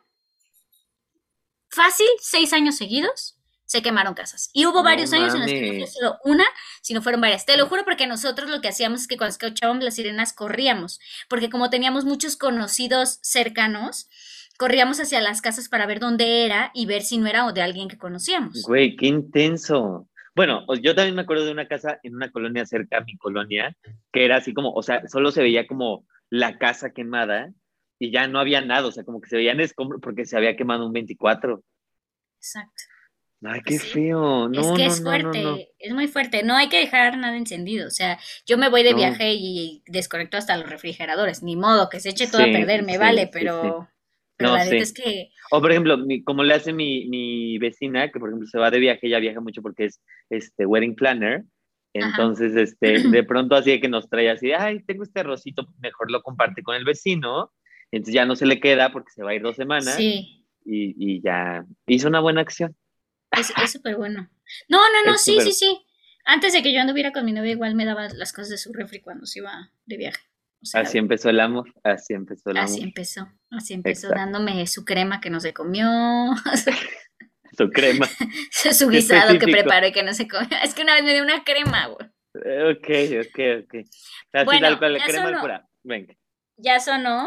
Fácil, 6 años seguidos se quemaron casas. Y hubo varios años en los que no solo una, sino fueron varias. Te lo juro porque nosotros lo que hacíamos es que cuando escuchábamos las sirenas corríamos, porque como teníamos muchos conocidos cercanos, corríamos hacia las casas para ver dónde era y ver si no era o de alguien que conocíamos. Güey, qué intenso. Bueno, yo también me acuerdo de una casa en una colonia cerca a mi colonia, que era así como, o sea, solo se veía como la casa quemada y ya no había nada, o sea, como que se veían escombros porque se había quemado un 24. Exacto. Ay, qué feo. No, es que es fuerte, es muy fuerte. No hay que dejar nada encendido. O sea, yo me voy de viaje y desconecto hasta los refrigeradores. Ni modo, que se eche todo a perder, me vale, pero, pero la verdad es que. O por ejemplo, como le hace mi, mi, vecina, que por ejemplo se va de viaje, ella viaja mucho porque es este wedding planner. Entonces, este, de pronto así que nos trae así, ay, tengo este arrocito, mejor lo comparte con el vecino. Entonces ya no se le queda porque se va a ir dos semanas. Sí. Y, y ya hizo una buena acción. Es súper bueno. No, no, no, sí, sí, sí. Antes de que yo anduviera con mi novia, igual me daba las cosas de su refri cuando se iba de viaje. Así empezó el amor, así empezó el amor. Así empezó, así empezó dándome su crema que no se comió. su crema. su guisado que preparé que no se comió. Es que una vez me dio una crema, güey. Ok, ok, ok. Así bueno, tal cual, crema sonó. pura. Venga. Ya sonó.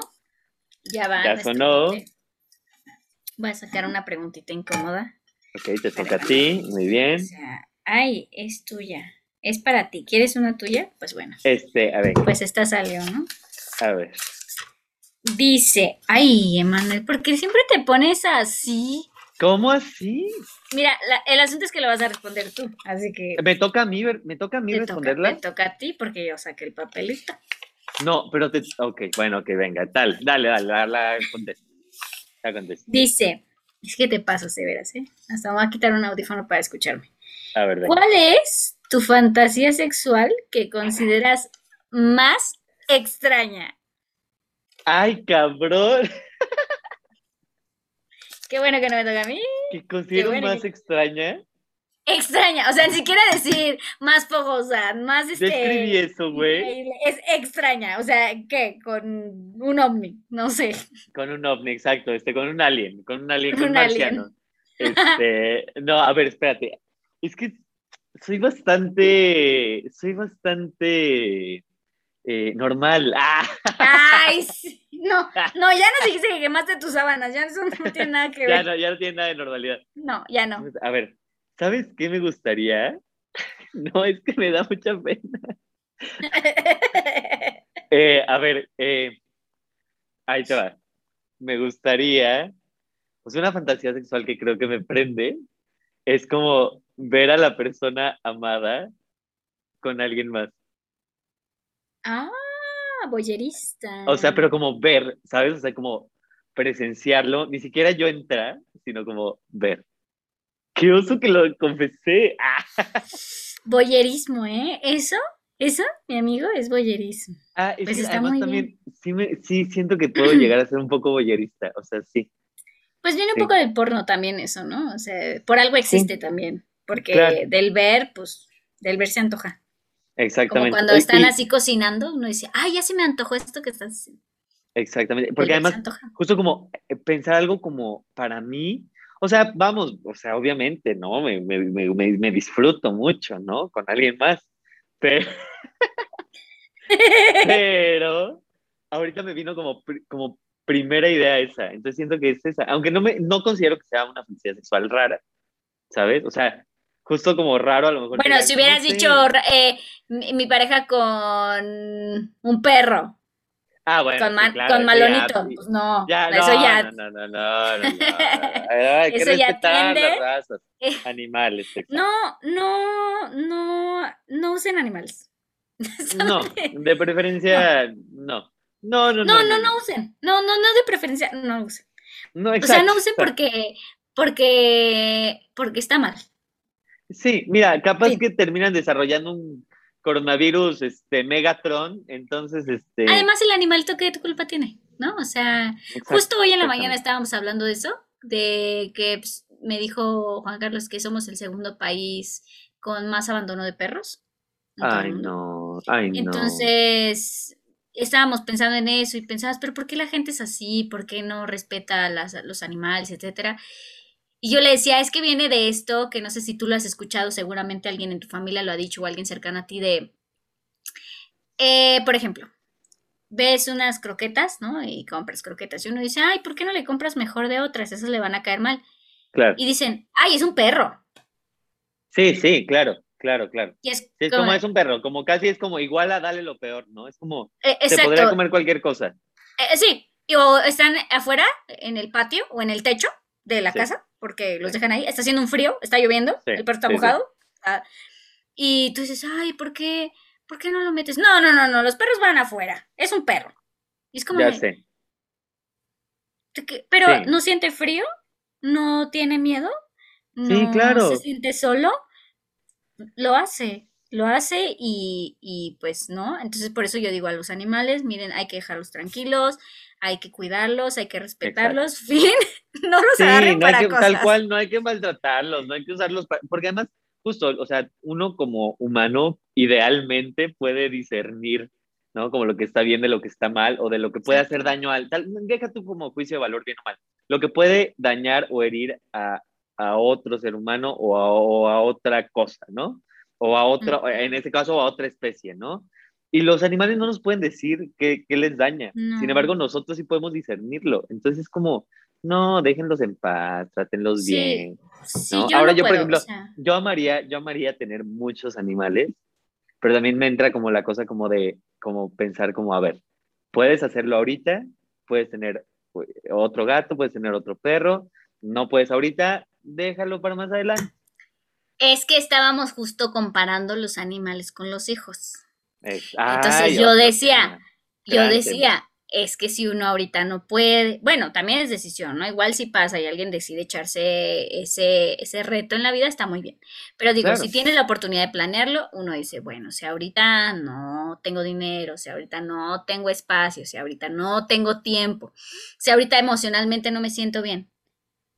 Ya va. Ya sonó. Voy a sacar una preguntita incómoda. Ok, te toca a ti, muy bien. O sea, ay, es tuya. Es para ti. ¿Quieres una tuya? Pues bueno. Este, a ver. Pues esta salió, ¿no? A ver. Dice, ay, Emanuel, ¿por qué siempre te pones así? ¿Cómo así? Mira, el asunto es que lo vas a responder tú, así que... Me toca a mí, me toca a mí responderla. me toca a ti porque yo saqué el papelito. No, pero te... Ok, bueno, ok, venga, tal, dale, dale, dale, la contesto. La contesto. Dice, es que te paso, de veras, ¿eh? Hasta voy a quitar un audífono para escucharme. A ver, ¿Cuál es tu fantasía sexual que consideras más extraña? Ay, cabrón. Qué bueno que no me toca a mí. ¿Qué considero más extraña? Extraña, o sea, ni siquiera decir más fogosa, más este. escribí eso, güey. Es extraña, o sea, ¿qué? Con un ovni, no sé. Con un ovni, exacto, este, con un alien, con un alien, con un marciano. Este, no, a ver, espérate. Es que soy bastante, soy bastante eh, normal. Ah. Ay, sí. No, no, ya no dijiste que quemaste tus sábanas, ya eso no tiene nada que ver. ya no, ya no tiene nada de normalidad. No, ya no. A ver, ¿sabes qué me gustaría? No, es que me da mucha pena. Eh, a ver, eh, ahí te va. Me gustaría, pues una fantasía sexual que creo que me prende, es como ver a la persona amada con alguien más. Ah, boyerista. O sea, pero como ver, ¿sabes? O sea, como presenciarlo, ni siquiera yo entrar, sino como ver. Qué oso que lo confesé. Boyerismo, ¿eh? ¿Eso? ¿Eso, mi amigo, es boyerismo. Ah, es pues además también, sí, me, sí siento que puedo llegar a ser un poco boyerista, o sea, sí. Pues viene un poco del porno también eso, ¿no? O sea, por algo existe también, porque del ver, pues, del ver se antoja. Exactamente. Como cuando están así cocinando, uno dice, ay, ya se me antojó esto que estás haciendo. Exactamente, porque además, justo como eh, pensar algo como para mí, o sea, vamos, o sea, obviamente, ¿no? Me, me, me, me disfruto mucho, ¿no? Con alguien más, pero, pero ahorita me vino como, como primera idea esa, entonces siento que es esa, aunque no, me, no considero que sea una felicidad sexual rara, ¿sabes? O sea, justo como raro a lo mejor. Bueno, si hubieras dicho eh, mi, pareja con un perro. Ah, bueno. Con, con Malonito. pues no, ya, eso ya. No, no, no, no. no, Hay que eso ya tiende. las razas animales. No, no, no, no usen animales. no, de preferencia, no. No, no, no. No, no, no, usen. No, no, no de preferencia, no usen. No, exacto. O sea, no usen porque, porque, porque está mal. Sí, mira, capaz que terminan desarrollando un coronavirus, este, Megatron, entonces, este... Además, el animalito, ¿qué culpa tiene? ¿No? O sea, justo hoy en la mañana estábamos hablando de eso, de que pues, me dijo Juan Carlos que somos el segundo país con más abandono de perros. Ay, no, ay, no. Entonces, estábamos pensando en eso y pensabas, pero ¿por qué la gente es así? ¿Por qué no respeta a los animales, etcétera? Y yo le decía, es que viene de esto, que no sé si tú lo has escuchado, seguramente alguien en tu familia lo ha dicho o alguien cercano a ti de, eh, por ejemplo, ves unas croquetas, ¿no? Y compras croquetas y uno dice, ay, ¿por qué no le compras mejor de otras? Esas le van a caer mal. Claro. Y dicen, ay, es un perro. Sí, sí, claro, claro, claro. es, como, es un perro, como casi es como igual a dale lo peor, ¿no? Es como, eh, se podría comer cualquier cosa. Eh, sí, o están afuera, en el patio o en el techo de la casa, porque los dejan ahí, está haciendo un frío, está lloviendo, el perro está mojado, y tú dices, ay, ¿por qué, ¿por qué no lo metes? No, no, no, no, los perros van afuera, es un perro. Y es como... Ya sé. Pero no siente frío, no tiene miedo, no claro. se siente solo, lo hace. lo hace y, y, pues no. Entonces por eso yo digo a los animales, miren, hay que dejarlos tranquilos, hay que cuidarlos, hay que respetarlos, fin, no los agarren para cosas. Tal cual, no hay que maltratarlos, no hay que usarlos, porque además, justo, o sea, uno como humano idealmente puede discernir, ¿no? Como lo que está bien de lo que está mal o de lo que puede hacer daño al, tal, deja tú como juicio de valor bien o mal, lo que puede dañar o herir a, a otro ser humano o a, o a otra cosa, ¿no? o a otra, en este caso a otra especie, ¿no? Y los animales no nos pueden decir qué, qué les daña. Sin embargo, nosotros sí podemos discernirlo. Entonces es como, no, déjenlos en paz, trátenlos bien. ¿no? Ahora yo, por ejemplo, yo, amaría, yo amaría tener muchos animales, pero también me entra como la cosa como de, como pensar como, a ver, puedes hacerlo ahorita, puedes tener pues, otro gato, puedes tener otro perro, no puedes ahorita, déjalo para más adelante. Es que estábamos justo comparando los animales con los hijos. Entonces yo decía, yo decía, es que si uno ahorita no puede, bueno, también es decisión, ¿no? Igual si pasa y alguien decide echarse ese, ese reto en la vida, está muy bien. Pero digo, si tiene la oportunidad de planearlo, uno dice, bueno, si ahorita no tengo dinero, si ahorita no tengo espacio, si ahorita no tengo tiempo, si ahorita emocionalmente no me siento bien,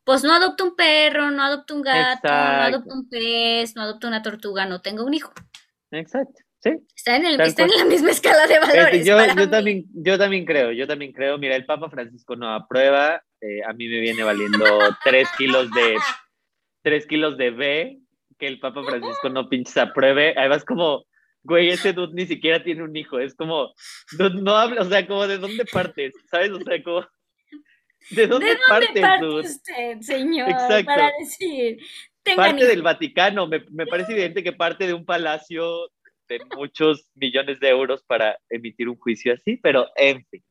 pues no adopto un perro, no adopto un gato, no adopto un pez, no adopto una tortuga, no tengo un hijo. Exacto. Sí. Está en, el, está en la misma escala de este, valores. yo, yo también, yo también creo, yo también creo. Mira, el Papa Francisco no aprueba. Eh, a mí me viene valiendo tres kilos de tres kilos de B, que el Papa Francisco no pinches apruebe. Además, como, güey, ese dude ni siquiera tiene un hijo. Es como, no habla, o sea, como de dónde partes, ¿sabes? O sea, como ¿De dónde, parte, usted, señor? Exacto. Para decir. Parte del Vaticano. Me, me parece evidente que parte de un palacio de muchos millones de euros para emitir un juicio así, pero en fin,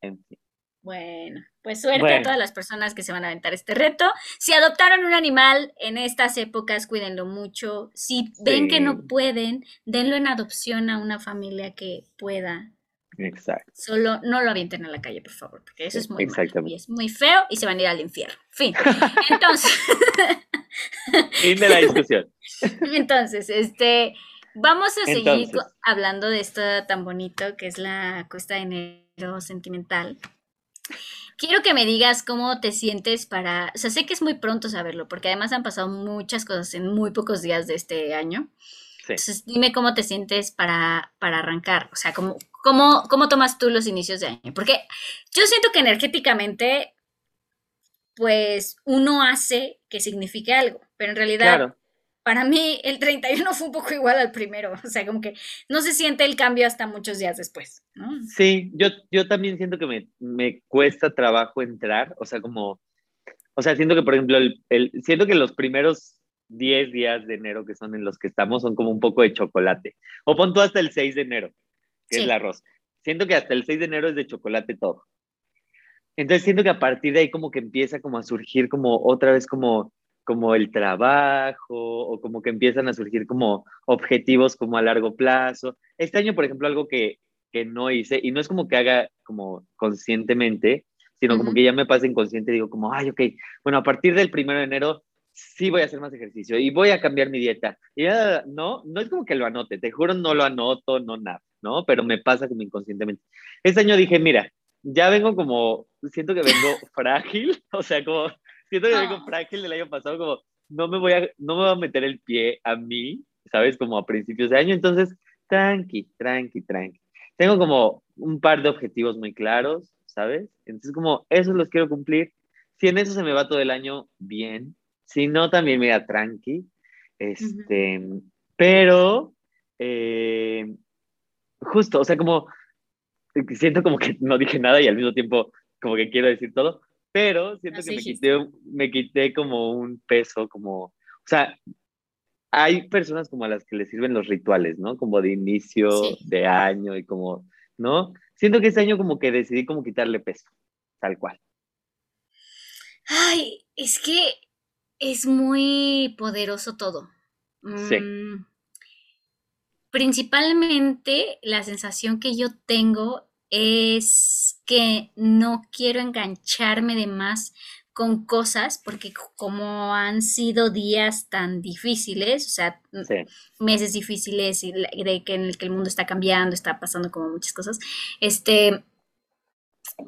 en fin. Bueno, pues suerte a todas las personas que se van a aventar este reto. Si adoptaron un animal en estas épocas, cuídenlo mucho. Si ven que no pueden, denlo en adopción a una familia que pueda Exacto. Solo no lo avienten a la calle, por favor, porque eso es muy malo y es muy feo y se van a ir al infierno. Fin. Entonces. fin de la discusión. Entonces, este. Vamos a seguir hablando de esto tan bonito que es la cuesta de enero sentimental. Quiero que me digas cómo te sientes para, o sea, sé que es muy pronto saberlo, porque además han pasado muchas cosas en muy pocos días de este año. Entonces, dime cómo te sientes para, para arrancar, o sea, cómo, cómo, cómo tomas tú los inicios de año. Porque yo siento que energéticamente, pues uno hace que signifique algo, pero en realidad, para mí el 31 fue un poco igual al primero, o sea, como que no se siente el cambio hasta muchos días después, ¿no? Sí, yo, yo también siento que me, me cuesta trabajo entrar, o sea, como, o sea, siento que, por ejemplo, el, el, siento que los primeros 10 días de enero que son en los que estamos son como un poco de chocolate. O pon tú hasta el 6 de enero, que es el arroz. Siento que hasta el 6 de enero es de chocolate todo. Entonces siento que a partir de ahí como que empieza como a surgir como otra vez como como el trabajo o como que empiezan a surgir como objetivos como a largo plazo. Este año, por ejemplo, algo que, que no hice, y no es como que haga como conscientemente, sino como que ya me pasa inconsciente, digo como, ay, ok, bueno, a partir del primero de enero sí voy a hacer más ejercicio y voy a cambiar mi dieta. Y ya, no, no es como que lo anote, te juro, no lo anoto, no nada, ¿no? Pero me pasa como inconscientemente. Este año dije, mira, ya vengo como, siento que vengo frágil, o sea, como, siento que vengo ah. frágil del año pasado, como, no me voy a, no me voy a meter el pie a mí, ¿sabes? Como a principios de año, entonces, tranqui, tranqui, tranqui. Tengo como un par de objetivos muy claros, ¿sabes? Entonces, como, esos los quiero cumplir. Si en eso se me va todo el año, bien, si no, también me da tranqui. Este, pero, eh, justo, o sea, como, siento como que no dije nada y al mismo tiempo como que quiero decir todo, pero siento que me quité, me quité como un peso, como, o sea, hay personas como a las que les sirven los rituales, ¿no? Como de inicio de año y como, ¿no? Siento que este año como que decidí como quitarle peso, tal cual. Ay, es que es muy poderoso todo. Sí. Mm, principalmente la sensación que yo tengo es que no quiero engancharme de más con cosas, porque como han sido días tan difíciles, o sea, meses difíciles y de que en el que el mundo está cambiando, está pasando como muchas cosas, este,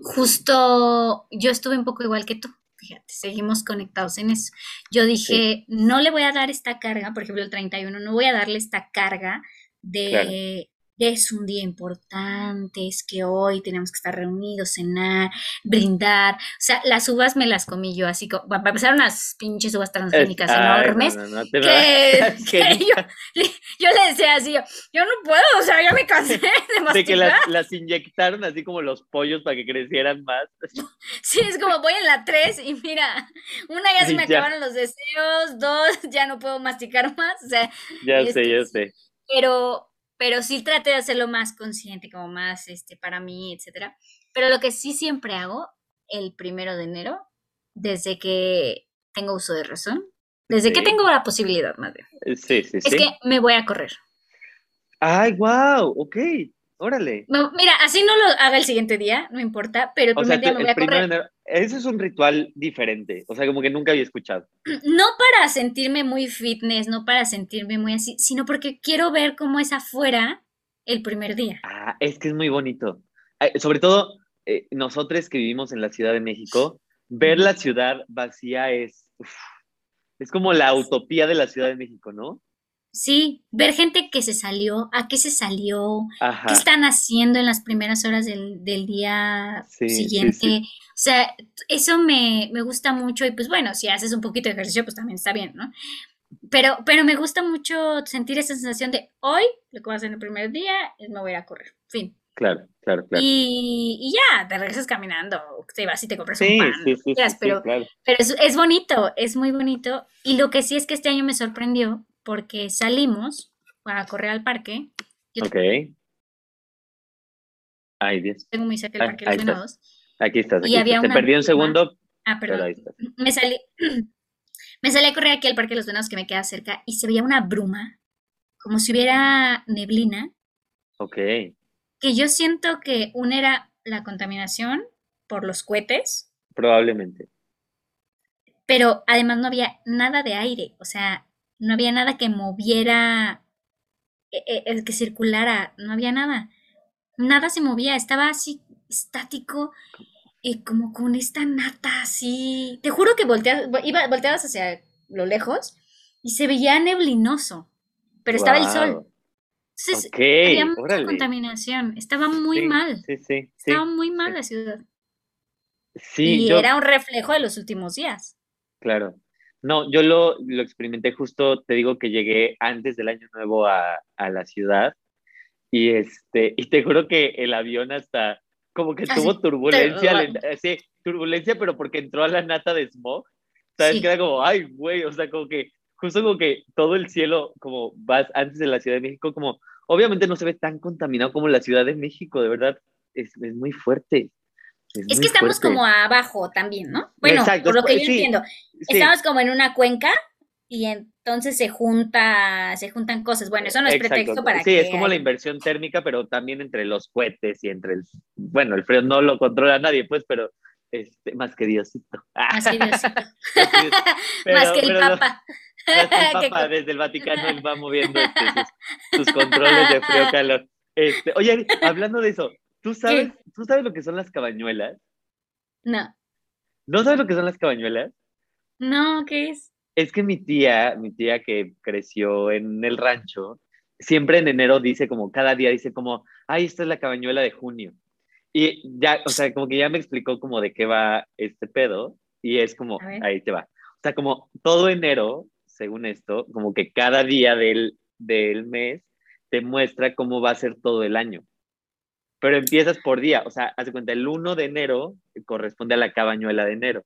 justo yo estuve un poco igual que tú. Fíjate, seguimos conectados en eso. Yo dije, no le voy a dar esta carga, por ejemplo, el 31, no voy a darle esta carga de, es un día importante, es que hoy tenemos que estar reunidos, cenar, brindar. O sea, las uvas me las comí yo así, como, para empezar unas pinches uvas transgénicas enormes. que, yo, le decía así, yo, no puedo, o sea, ya me cansé de masticar. De que las, inyectaron así como los pollos para que crecieran más. Sí, es como voy en la 3 y mira, una ya se me acabaron los deseos, dos, ya no puedo masticar más. O sea, ya sé, ya sé. Pero, pero sí traté de hacerlo más consciente, como más este, para mí, etcétera. Pero lo que sí siempre hago, el primero de enero, desde que tengo uso de razón, desde que tengo la posibilidad, más bien. Eh, sí, sí, sí. Es que me voy a correr. Ay, wow, ok. Órale. mira, así no lo haga el siguiente día, no importa, pero el primer día me voy a correr. ese es un ritual diferente, o sea, como que nunca había escuchado. No para sentirme muy fitness, no para sentirme muy así, sino porque quiero ver cómo es afuera el primer día. Ah, es que es muy bonito. Sobre todo, eh, nosotros que vivimos en la Ciudad de México, ver la ciudad vacía es, es como la utopía de la Ciudad de México, ¿no? Sí, ver gente que se salió, a qué se salió, qué están haciendo en las primeras horas del, día siguiente. O sea, eso me, gusta mucho y pues bueno, si haces un poquito de ejercicio, pues también está bien, ¿no? Pero, pero me gusta mucho sentir esa sensación de hoy, lo que voy a hacer en el primer día es me voy a correr, fin. Claro, claro, claro. Y, ya, te regresas caminando, te vas y te compras un pan, pero, pero es, es bonito, es muy bonito. Y lo que sí es que este año me sorprendió porque salimos para correr al parque. ok. Ay, Dios. Tengo muy cerca el parque de los venados. Aquí estás. Aquí y había Te perdí un segundo. Ah, perdón. Me salí, me salí a correr aquí al parque de los venados que me queda cerca y se veía una bruma, como si hubiera neblina. Ok. Que yo siento que una era la contaminación por los cohetes. Probablemente. Pero además no había nada de aire, o sea, no había nada que moviera, e, e, el que circulara, no había nada. Nada se movía, estaba así estático y como con esta nata así. Te juro que volteabas, iba, volteabas hacia lo lejos y se veía neblinoso, pero estaba el sol. Entonces, había mucha contaminación, estaba muy mal. Sí, sí, estaba muy mal la ciudad. Sí, y era un reflejo de los últimos días. Claro. No, yo lo, lo, experimenté justo, te digo que llegué antes del año nuevo a, a, la ciudad y, este, y te juro que el avión hasta como que tuvo turbulencia, sí, turbulencia, pero porque entró a la nata de smog, ¿sabes? Que era como, ay, güey, o sea, como que justo como que todo el cielo, como vas antes de la Ciudad de México, como obviamente no se ve tan contaminado como la Ciudad de México, de verdad, es, es muy fuerte. Es, que estamos como abajo también, ¿no? Bueno, por lo que yo entiendo. Estamos como en una cuenca y entonces se junta, se juntan cosas. Bueno, eso no es pretexto para sí, es como la inversión térmica, pero también entre los cohetes y entre el, bueno, el frío no lo controla nadie, pues, pero este, más que Diosito. Más que Diosito. más que el Papa. el Papa desde el Vaticano él va moviendo este, sus, controles de frío-calor. Este, oye, hablando de eso, ¿Tú sabes, ¿Tú sabes lo que son las cabañuelas? No. ¿No sabes lo que son las cabañuelas? No, ¿qué es? Es que mi tía, mi tía que creció en el rancho, siempre en enero dice como, cada día dice como, ay, esta es la cabañuela de junio. Y ya, o sea, como que ya me explicó como de qué va este pedo, y es como, ahí te va. O sea, como todo enero, según esto, como que cada día del, del mes te muestra cómo va a ser todo el año pero empiezas por día, o sea, hace cuenta, el 1 de enero corresponde a la cabañuela de enero,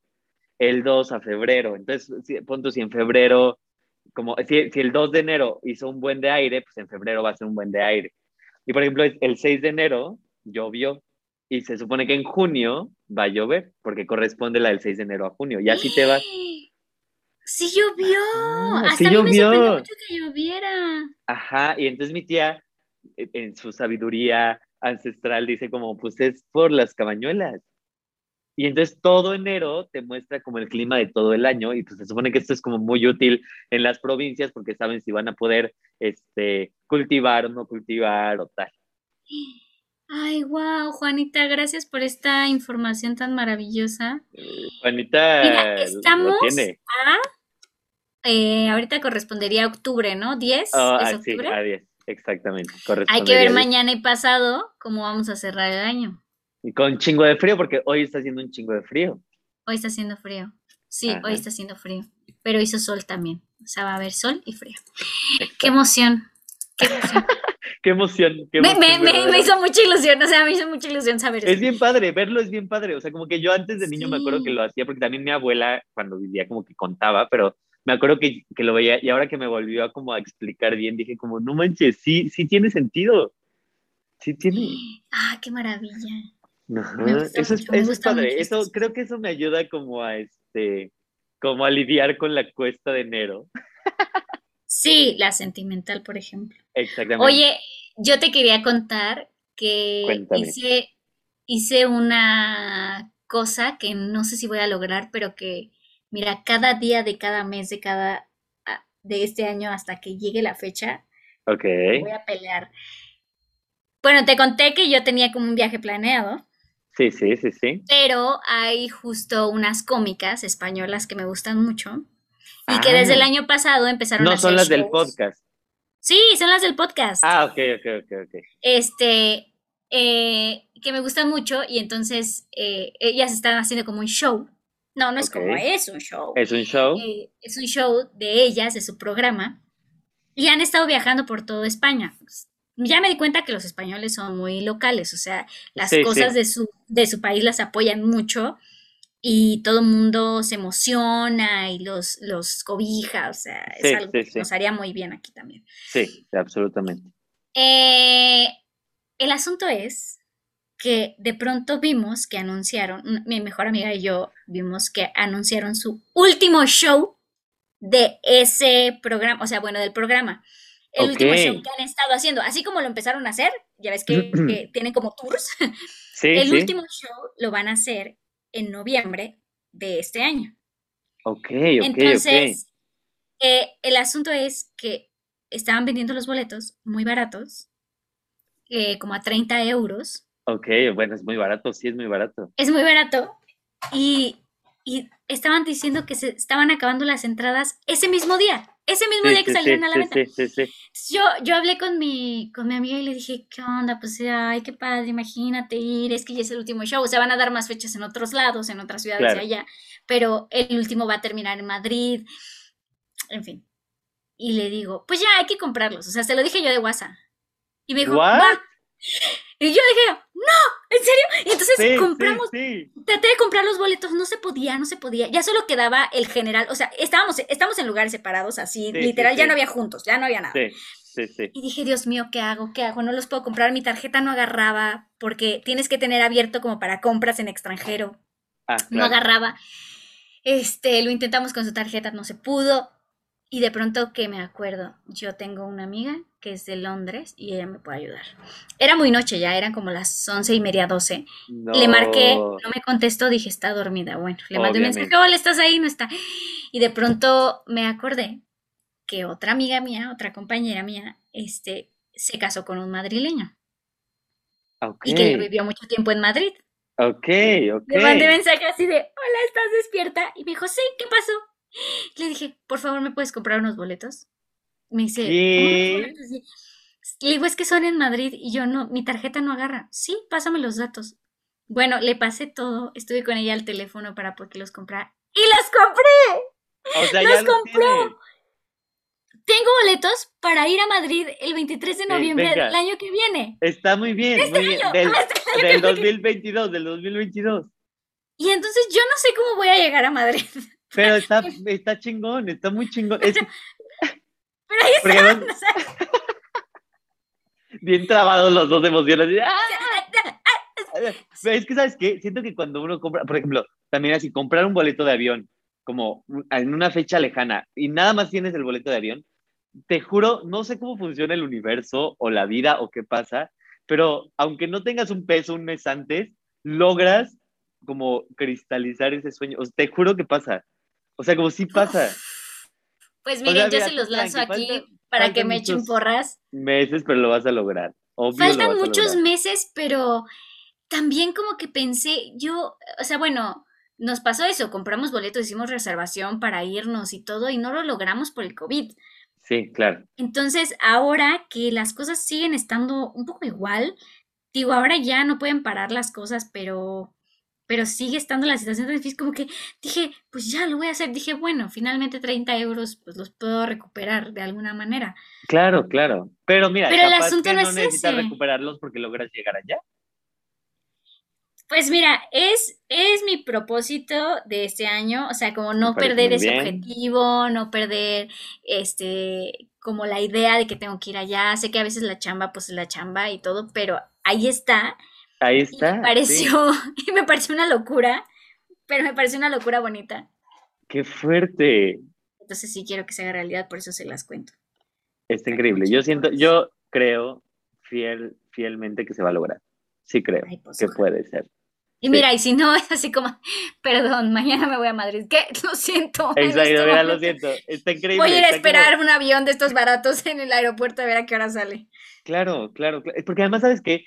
el 2 a febrero, entonces, si, punto, si en febrero, como si, si, el 2 de enero hizo un buen de aire, pues en febrero va a ser un buen de aire. Y por ejemplo, el 6 de enero llovió y se supone que en junio va a llover, porque corresponde la del 6 de enero a junio, y así te vas. Sí llovió, hasta sí llovió. me mucho que lloviera. Ajá, y entonces mi tía, en su sabiduría ancestral dice como, pues es por las cabañuelas. Y entonces todo enero te muestra como el clima de todo el año y pues se supone que esto es como muy útil en las provincias porque saben si van a poder este, cultivar o no cultivar o tal. Ay, wow, Juanita, gracias por esta información tan maravillosa. Juanita, Mira, estamos a, eh, ahorita correspondería a octubre, ¿no? ¿10? ¿Es ah, octubre? Sí, a 10, exactamente. Hay que ver mañana y pasado cómo vamos a cerrar el año. Y con chingo de frío, porque hoy está haciendo un chingo de frío. Hoy está haciendo frío. Sí, hoy está haciendo frío. Pero hizo sol también. O sea, va a haber sol y frío. Qué emoción. Qué emoción. qué emoción. me, hizo mucha ilusión, o sea, me hizo mucha ilusión saber Es bien padre, verlo es bien padre. O sea, como que yo antes de niño me acuerdo que lo hacía, porque también mi abuela cuando vivía como que contaba, pero me acuerdo que, que, lo veía y ahora que me volvió a como a explicar bien, dije como, no manches, sí, sí tiene sentido. Sí tiene. Ah, qué maravilla. Eso, es, padre. Eso, creo que eso me ayuda como a este, como a lidiar con la cuesta de enero. Sí, la sentimental, por ejemplo. Exactamente. Oye, yo te quería contar que hice, hice una cosa que no sé si voy a lograr, pero que, mira, cada día de cada mes de cada ah, de este año hasta que llegue la fecha, okay. voy a pelear. Bueno, te conté que yo tenía como un viaje planeado. Sí, sí, sí, sí. Pero hay justo unas cómicas españolas que me gustan mucho y que desde el ah. año pasado empezaron a hacer No son las del podcast. Sí, son las del podcast. Ah, ok, ok, ok, ok. Este, eh, que me gustan mucho y entonces eh, ellas están haciendo como un show. No, no es como es un show. Es un show. Eh, es un show de ellas, de su programa. Y han estado viajando por toda España ya me di cuenta que los españoles son muy locales, o sea, las cosas De, su, de su país las apoyan mucho y todo el mundo se emociona y los, los cobija, o sea, es algo que nos haría muy bien aquí también. Sí, absolutamente. Eh, el asunto es que de pronto vimos que anunciaron, mi mejor amiga y yo vimos que anunciaron su último show de ese programa, o sea, bueno, del programa. El último show que han estado haciendo, así como lo empezaron a hacer, ya ves que, tienen como tours, el último show lo van a hacer en noviembre de este año. Ok, ok, Entonces, eh, el asunto es que estaban vendiendo los boletos muy baratos, eh, como a 30 euros. Ok, bueno, es muy barato, sí, es muy barato. Es muy barato. Y, y estaban diciendo que se estaban acabando las entradas ese mismo día. Ese mismo día que salieron a la venta. Yo, yo hablé con mi, con mi amiga y le dije, ¿qué onda? Pues, ay, qué padre, imagínate ir, es que ya es el último show. O sea, van a dar más fechas en otros lados, en otras ciudades de allá, pero el último va a terminar en Madrid. En fin. Y le digo, pues ya hay que comprarlos. O sea, se lo dije yo de WhatsApp. Y me dijo, va. Y yo dije, no, ¿en serio? Y entonces compramos, traté de comprar los boletos, no se podía, no se podía. Ya solo quedaba el general, o sea, estábamos, estamos en lugares separados, así, literal, ya no había juntos, ya no había nada. Y dije, Dios mío, ¿qué hago? ¿Qué hago? No los puedo comprar, mi tarjeta no agarraba, porque tienes que tener abierto como para compras en extranjero. Ah, no agarraba. Este, lo intentamos con su tarjeta, no se pudo. Y de pronto que me acuerdo, yo tengo una amiga que es de Londres y ella me puede ayudar. Era muy noche ya, eran como las once y media, doce. Le marqué, no me contestó, dije, está dormida. Bueno, le mandé un mensaje, hola, ¿estás ahí? No está. Y de pronto me acordé que otra amiga mía, otra compañera mía, este, se casó con un madrileño. Y que vivió mucho tiempo en Madrid. Ok, ok. Le mandé mensaje así de, hola, ¿estás despierta? Y me dijo, sí, ¿qué pasó? Le dije, por favor, ¿me puedes comprar unos boletos? Me dice, Le digo, es que son en Madrid y yo no, mi tarjeta no agarra. Sí, pásame los datos. Bueno, le pasé todo, estuve con ella al teléfono para porque los comprara. ¡Y los compré! O sea, los compró. Tengo boletos para ir a Madrid el 23 de noviembre del año que viene. Está muy bien, este muy bien. Del, este del 2022, del 2022. Y entonces yo no sé cómo voy a llegar a Madrid. Pero está, está chingón, está muy chingón. pero ahí están, Bien trabados los dos emociones. ¡ah! Es que, ¿sabes qué? Siento que cuando uno compra, por ejemplo, también así, comprar un boleto de avión, como en una fecha lejana, y nada más tienes el boleto de avión, te juro, no sé cómo funciona el universo o la vida o qué pasa, pero aunque no tengas un peso un mes antes, logras como cristalizar ese sueño. O te juro que pasa. O sea, como si pasa. Pues miren, yo se los lanzo aquí para que me echen porras. Meses, pero lo vas a lograr. faltan muchos meses, pero también como que pensé, yo, o sea, bueno, nos pasó eso, compramos boletos, hicimos reservación para irnos y todo, y no lo logramos por el COVID. Sí, claro. Entonces, ahora que las cosas siguen estando un poco igual, digo, ahora ya no pueden parar las cosas, pero pero sigue estando la situación tan difícil, como que dije, pues ya lo voy a hacer. Dije, bueno, finalmente 30 euros, pues los puedo recuperar de alguna manera. Claro, claro. Pero mira, pero el asunto no, es necesitas recuperarlos porque logras llegar allá. Pues mira, es, es mi propósito de este año, o sea, como no perder ese objetivo, no perder este, como la idea de que tengo que ir allá. Sé que a veces la chamba, pues es la chamba y todo, pero ahí está. Ahí está. me pareció, y me pareció una locura, pero me pareció una locura bonita. ¡Qué fuerte! Entonces sí quiero que se haga realidad, por eso se las cuento. Está increíble. Yo siento, yo creo fiel, fielmente que se va a lograr. Sí creo pues, que puede ser. Y mira, y si no, es así como, perdón, mañana me voy a Madrid. ¿Qué? Lo siento. Exacto, este mira, lo siento. Está increíble. Voy a ir a esperar un avión de estos baratos en el aeropuerto a ver a qué hora sale. Claro, claro. Porque además, ¿sabes qué?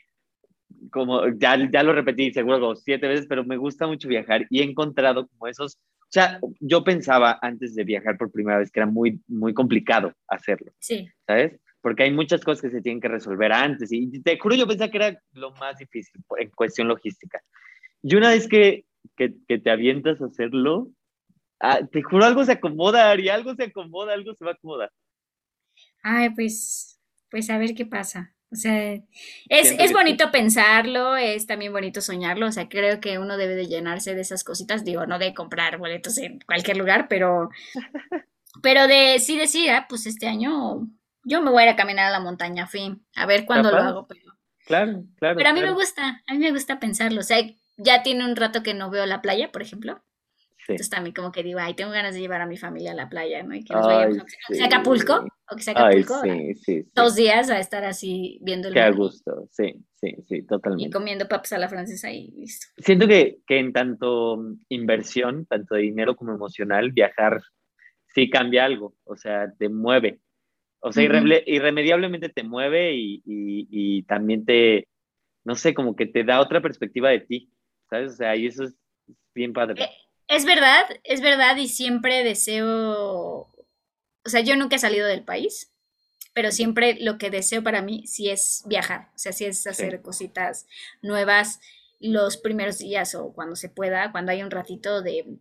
Como ya, ya lo repetí seguro como siete veces, pero me gusta mucho viajar y he encontrado como esos. O sea, yo pensaba antes de viajar por primera vez que era muy, muy complicado hacerlo. Sí. ¿Sabes? Porque hay muchas cosas que se tienen que resolver antes. Y te juro, yo pensaba que era lo más difícil en cuestión logística. Y una vez que, que, te avientas a hacerlo, ah, te juro, algo se acomoda, Ari, algo se acomoda, algo se va a acomodar. Ay, pues, pues a ver qué pasa. O sea, es, es bonito pensarlo, es también bonito soñarlo, o sea, creo que uno debe de llenarse de esas cositas, digo, no de comprar boletos en cualquier lugar, pero, pero de sí decir, ah, pues este año yo me voy a ir a caminar a la montaña, fin, a ver cuándo lo hago, pero... Claro, claro. Pero a mí me gusta, a mí me gusta pensarlo, o sea, ya tiene un rato que no veo la playa, por ejemplo. Sí. Entonces también como que digo, ay, tengo ganas de llevar a mi familia a la playa, ¿no? Y que nos vayamos a Acapulco, o que sea Acapulco, sí, sí, dos días a estar así viendo el Qué a gusto, sí, sí, sí, totalmente. Y comiendo papas a la francesa y listo. Siento que, que en tanto inversión, tanto de dinero como emocional, viajar sí cambia algo, o sea, te mueve. O sea, irremediablemente te mueve y, y, y también te, no sé, como que te da otra perspectiva de ti. ¿sabes? O sea, y eso es bien padre. Eh, es verdad, es verdad y siempre deseo, o sea, yo nunca he salido del país, pero siempre lo que deseo para mí sí es viajar, o sea, sí es hacer cositas nuevas los primeros días o cuando se pueda, cuando hay un ratito de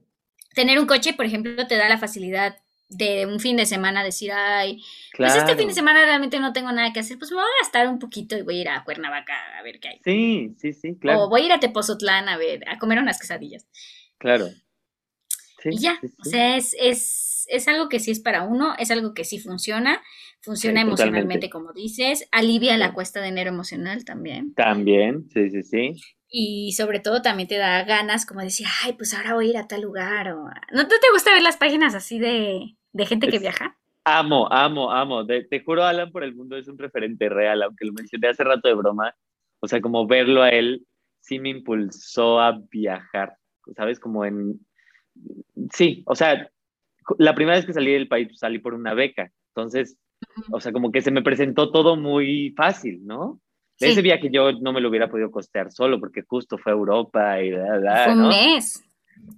tener un coche, por ejemplo, te da la facilidad de un fin de semana decir, ay, pues este fin de semana realmente no tengo nada que hacer, pues me voy a gastar un poquito y voy a ir a Cuernavaca a ver qué hay. Sí, sí, sí, claro. O voy a ir a Tepozotlán a ver, a comer unas quesadillas. Claro. y ya, o sea, es, es, es, algo que sí es para uno, es algo que sí funciona, funciona emocionalmente, como dices, alivia la cuesta de enero emocional también. También, sí, sí, sí y sobre todo también te da ganas como decir, ay, pues ahora voy a ir a tal lugar. O... ¿No, te gusta ver las páginas así de, gente que viaja? Amo, amo, amo. Te, juro, Alan por el mundo es un referente real, aunque lo mencioné hace rato de broma. O sea, como verlo a él sí me impulsó a viajar, ¿sabes? Como en... Sí, o sea, la primera vez que salí del país pues, salí por una beca. Entonces, o sea, como que se me presentó todo muy fácil, ¿no? Ese viaje yo no me lo hubiera podido costear solo porque justo fue a Europa y Fue un mes.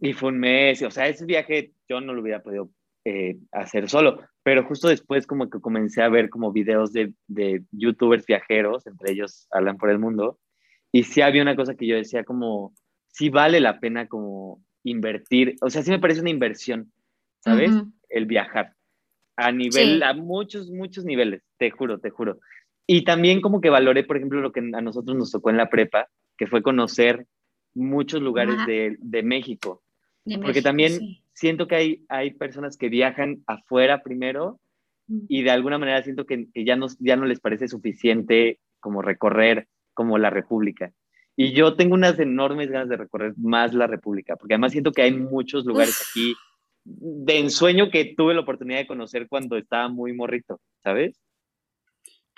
Y fue un mes, o sea, ese viaje yo no lo hubiera podido eh, hacer solo, pero justo después como que comencé a ver como videos de, de youtubers viajeros, entre ellos hablan por el mundo, y sí había una cosa que yo decía como, sí vale la pena como invertir, o sea, sí me parece una inversión, ¿sabes? El viajar a nivel, a muchos, muchos niveles, te juro, te juro. Y también como que valoré, por ejemplo, lo que a nosotros nos tocó en la prepa, que fue conocer muchos lugares de, de, México. Porque también siento que hay, hay personas que viajan afuera primero y de alguna manera siento que, que, ya, no, ya no les parece suficiente como recorrer como la República. Y yo tengo unas enormes ganas de recorrer más la República, porque además siento que hay muchos lugares aquí de ensueño que tuve la oportunidad de conocer cuando estaba muy morrito, ¿sabes?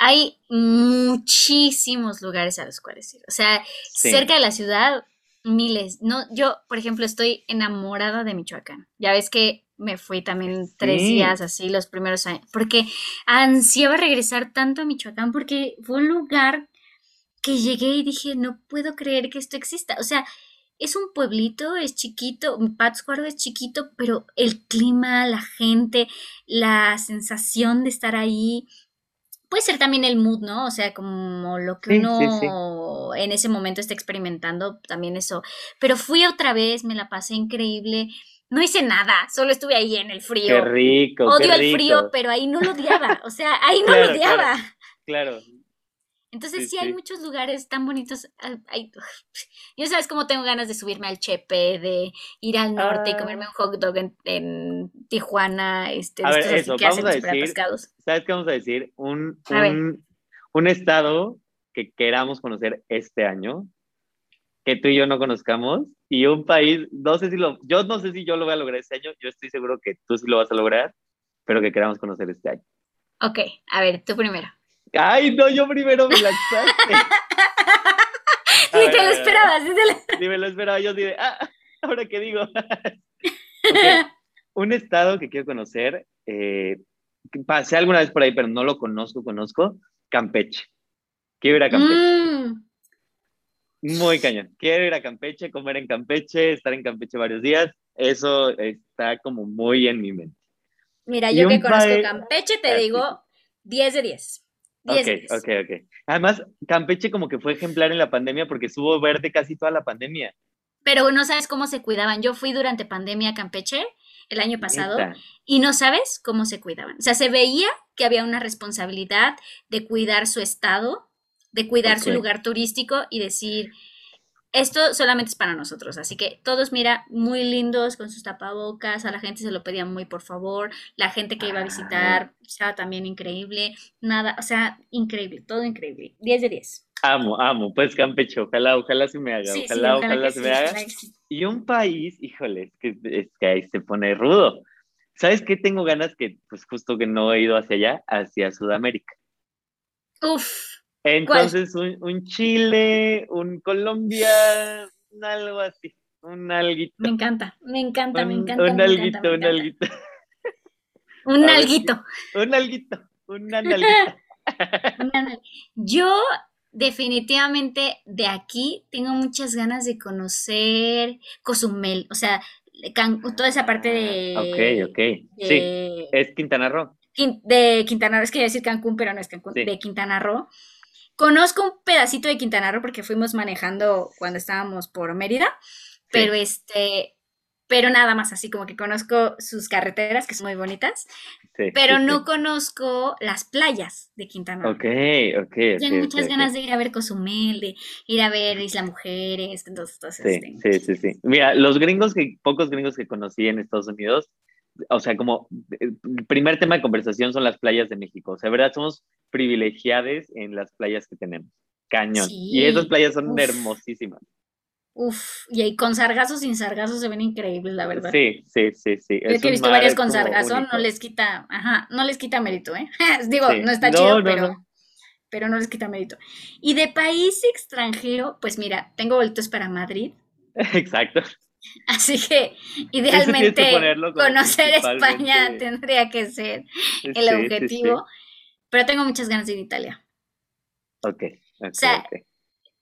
hay muchísimos lugares a los cuales ir. O sea, cerca de la ciudad Miles. No, yo, por ejemplo, estoy enamorada de Michoacán. Ya ves que me fui también tres días así los primeros años, porque ansiaba regresar tanto a Michoacán porque fue un lugar que llegué y dije, no puedo creer que esto exista. O sea, es un pueblito, es chiquito, Pátzcuaro es chiquito, pero el clima, la gente, la sensación de estar ahí, puede ser también el mood, ¿no? O sea, como lo que uno en ese momento está experimentando, también eso. Pero fui otra vez, me la pasé increíble. No hice nada, solo estuve ahí en el frío. Qué rico. Odio el frío, pero ahí no lo odiaba. O sea, ahí no lo odiaba. claro. Entonces sí, hay muchos lugares tan bonitos. Ah, hay, yo sabes cómo tengo ganas de subirme al Chepe, de ir al norte y comerme un hot dog en, Tijuana, este, a ver, eso, vamos a decir, ¿sabes qué vamos a decir? Un, un, un, estado que queramos conocer este año, que tú y yo no conozcamos, y un país, no sé si lo, yo no sé si yo lo voy a lograr este año, yo estoy seguro que tú sí lo vas a lograr, pero que queramos conocer este año. Ok, a ver, tú primero. Ay, no, yo primero me lanzaste. Ni te lo esperabas. Ni me lo esperaba, yo dije, ah, ahora qué digo. Un estado que quiero conocer, eh, pasé alguna vez por ahí, pero no lo conozco, conozco, Campeche. Quiero ir a Campeche. Mm. Muy cañón. Quiero ir a Campeche, comer en Campeche, estar en Campeche varios días. Eso está como muy en mi mente. Mira, yo que conozco Campeche, te digo 10 de 10. Ok, ok, ok. Además, Campeche como que fue ejemplar en la pandemia porque estuvo verde casi toda la pandemia. Pero no sabes cómo se cuidaban. Yo fui durante pandemia a Campeche el año pasado y no sabes cómo se cuidaban. O sea, se veía que había una responsabilidad de cuidar su estado, de cuidar su lugar turístico y decir, esto solamente es para nosotros, así que todos, mira, muy lindos con sus tapabocas, a la gente se lo pedía muy por favor, la gente que iba a visitar, estaba también increíble, nada, o sea, increíble, todo increíble, 10 de 10. Amo, amo, pues Campeche, ojalá, ojalá se me haga, ojalá, ojalá, se me haga. Y un país, híjole, es que, es que ahí se pone rudo. ¿Sabes qué tengo ganas que, pues justo que no he ido hacia allá, hacia Sudamérica? Uf, entonces, un, Chile, un Colombia, algo así, un alguito. Me encanta, me encanta, me encanta. Un alguito, un alguito. Un alguito. Un alguito, un alguito. Yo definitivamente de aquí tengo muchas ganas de conocer Cozumel, o sea, toda esa parte de... Ok, ok. sí, es Quintana Roo. De Quintana Roo, es que iba a decir Cancún, pero no es Cancún, de Quintana Roo. Conozco un pedacito de Quintana Roo porque fuimos manejando cuando estábamos por Mérida, pero este, pero nada más así como que conozco sus carreteras que son muy bonitas, pero no conozco las playas de Quintana Roo. Ok, ok. Tengo muchas ganas de ir a ver Cozumel, de ir a ver Isla Mujeres, entonces, sí, sí, sí, sí. Mira, los gringos que, pocos gringos que conocí en Estados Unidos, o sea, como el eh, primer tema de conversación son las playas de México. O sea, ¿verdad? Somos privilegiados en las playas que tenemos. Cañón. y esas playas son hermosísimas. Uf, y ahí con sargazo, sin sargazo se ven increíbles, la verdad. Sí, sí, sí, sí. Yo que he visto varias con sargazo, no les quita, ajá, no les quita mérito, ¿eh? Digo, no está chido, pero, pero no les quita mérito. Y de país extranjero, pues mira, tengo boletos para Madrid. Exacto. Así que idealmente conocer España tendría que ser el objetivo, pero tengo muchas ganas de ir a Italia. Ok. o sea,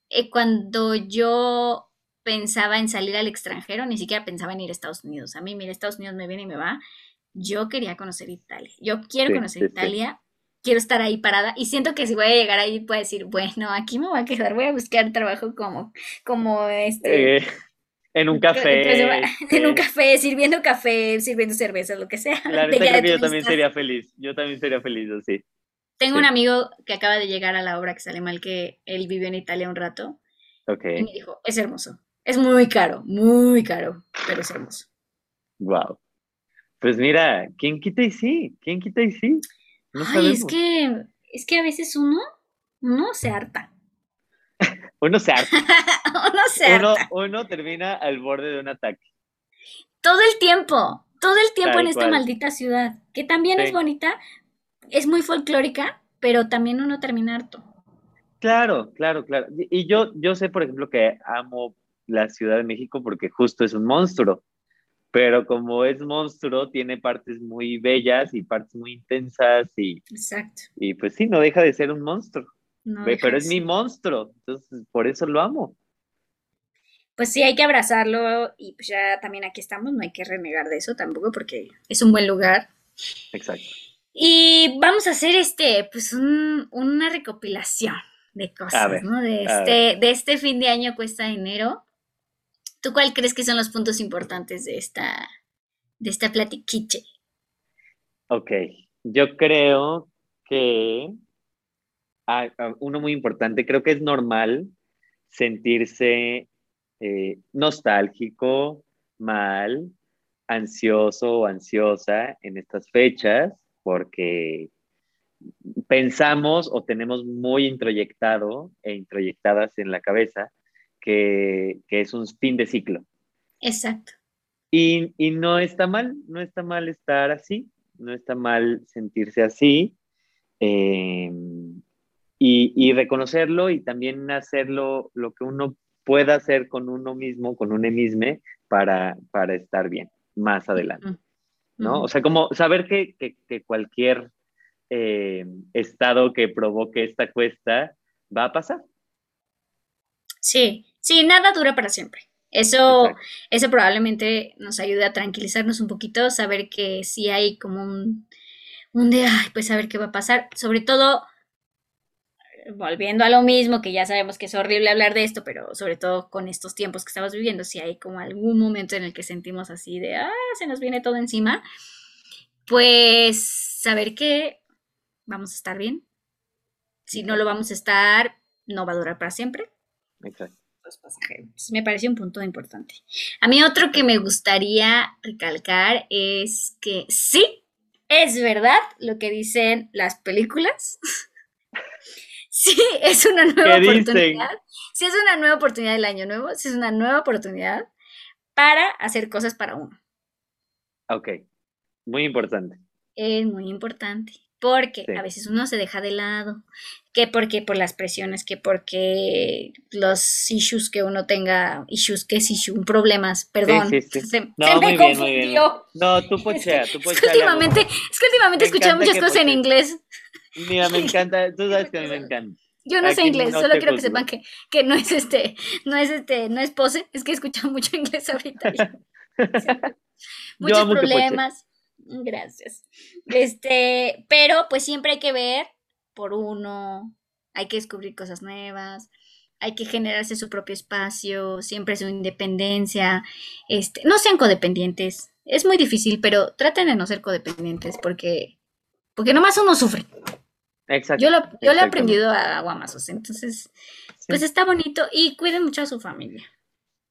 eh, cuando yo pensaba en salir al extranjero, ni siquiera pensaba en ir a Estados Unidos. A mí, mira, Estados Unidos me viene y me va. Yo quería conocer Italia. Yo quiero conocer Italia. Quiero estar ahí parada y siento que si voy a llegar ahí puedo decir, bueno, aquí me voy a quedar, voy a buscar trabajo como, como este, eh, en un café. en un este café, sirviendo café, sirviendo cerveza, lo que sea. La verdad que yo también sería feliz. Yo también sería feliz así. Tengo un amigo que acaba de llegar a la obra que sale mal, que él vivió en Italia un rato. Ok. Y me dijo, es hermoso. Es muy caro, muy caro, pero es hermoso. Wow. Pues mira, ¿quién quita y sí? ¿Quién quita y sí? Ay, es que, es que a veces uno, uno se harta. Uno se harta. uno se harta. Uno, termina al borde de un ataque. Todo el tiempo, todo el tiempo en esta maldita ciudad, que también es bonita, es muy folclórica, pero también uno termina harto. Claro, claro, claro. Y yo, yo sé, por ejemplo, que amo la Ciudad de México porque justo es un monstruo, pero como es monstruo, tiene partes muy bellas y partes muy intensas y, Exacto. y pues sí, no deja de ser un monstruo. Pero es mi monstruo, entonces por eso lo amo. Pues sí, hay que abrazarlo y pues ya también aquí estamos, no hay que renegar de eso tampoco porque es un buen lugar. Exacto. Y vamos a hacer este, pues una recopilación de cosas, ¿no? De este, de este fin de año cuesta dinero. ¿Tú cuál crees que son los puntos importantes de esta, de esta platiquiche? Ok, yo creo que hay uno muy importante, creo que es normal sentirse eh, nostálgico, mal, ansioso o ansiosa en estas fechas, porque pensamos o tenemos muy introyectado e introyectadas en la cabeza que, es un fin de ciclo. Exacto. Y, no está mal, no está mal estar así, no está mal sentirse así. Eh, y, reconocerlo y también hacerlo lo que uno pueda hacer con uno mismo, con un mismo, para, para estar bien más adelante. ¿No? O sea, como saber que, que cualquier eh, estado que provoque esta cuesta va a pasar. Sí, sí, nada dura para siempre. Eso, eso probablemente nos ayude a tranquilizarnos un poquito, saber que si hay como un, un de, ay, pues saber qué va a pasar. Sobre todo, volviendo a lo mismo, que ya sabemos que es horrible hablar de esto, pero sobre todo con estos tiempos que estamos viviendo, si hay como algún momento en el que sentimos así de, ah, se nos viene todo encima, pues saber que vamos a estar bien. Si no lo vamos a estar, no va a durar para siempre. Exacto. me parece un punto importante. A mí otro que me gustaría recalcar es que sí, es verdad lo que dicen las películas. sí, es una nueva oportunidad. Sí, es una nueva oportunidad del año nuevo. Sí, es una nueva oportunidad para hacer cosas para uno. Ok, muy importante. Es muy importante porque a veces uno se deja de lado, que porque por las presiones, que porque los issues que uno tenga, issues, ¿qué es issue? Problemas, perdón. se, no, me confundió. No, tú pochea, tú pochea. Es que últimamente, es que últimamente muchas cosas en inglés. Mira, me encanta, tú sabes que a mí me encanta. Yo no sé inglés, solo quiero que sepan que, que no es este, no es este, no es pose, es que he escuchado mucho inglés ahorita. Muchos problemas. Gracias. Este, pero pues siempre hay que ver por uno, hay que descubrir cosas nuevas, hay que generarse su propio espacio, siempre su independencia. Este, no sean codependientes. Es muy difícil, pero traten de no ser codependientes porque porque nomás uno sufre. Exacto. Yo lo, yo he aprendido a Guamazos, entonces pues está bonito y cuiden mucho a su familia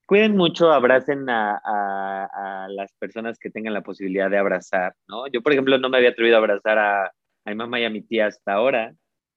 cuiden mucho, abracen a, las personas que tengan la posibilidad de abrazar, ¿no? Yo, por ejemplo, no me había atrevido a abrazar a, mi mamá y a mi tía hasta ahora,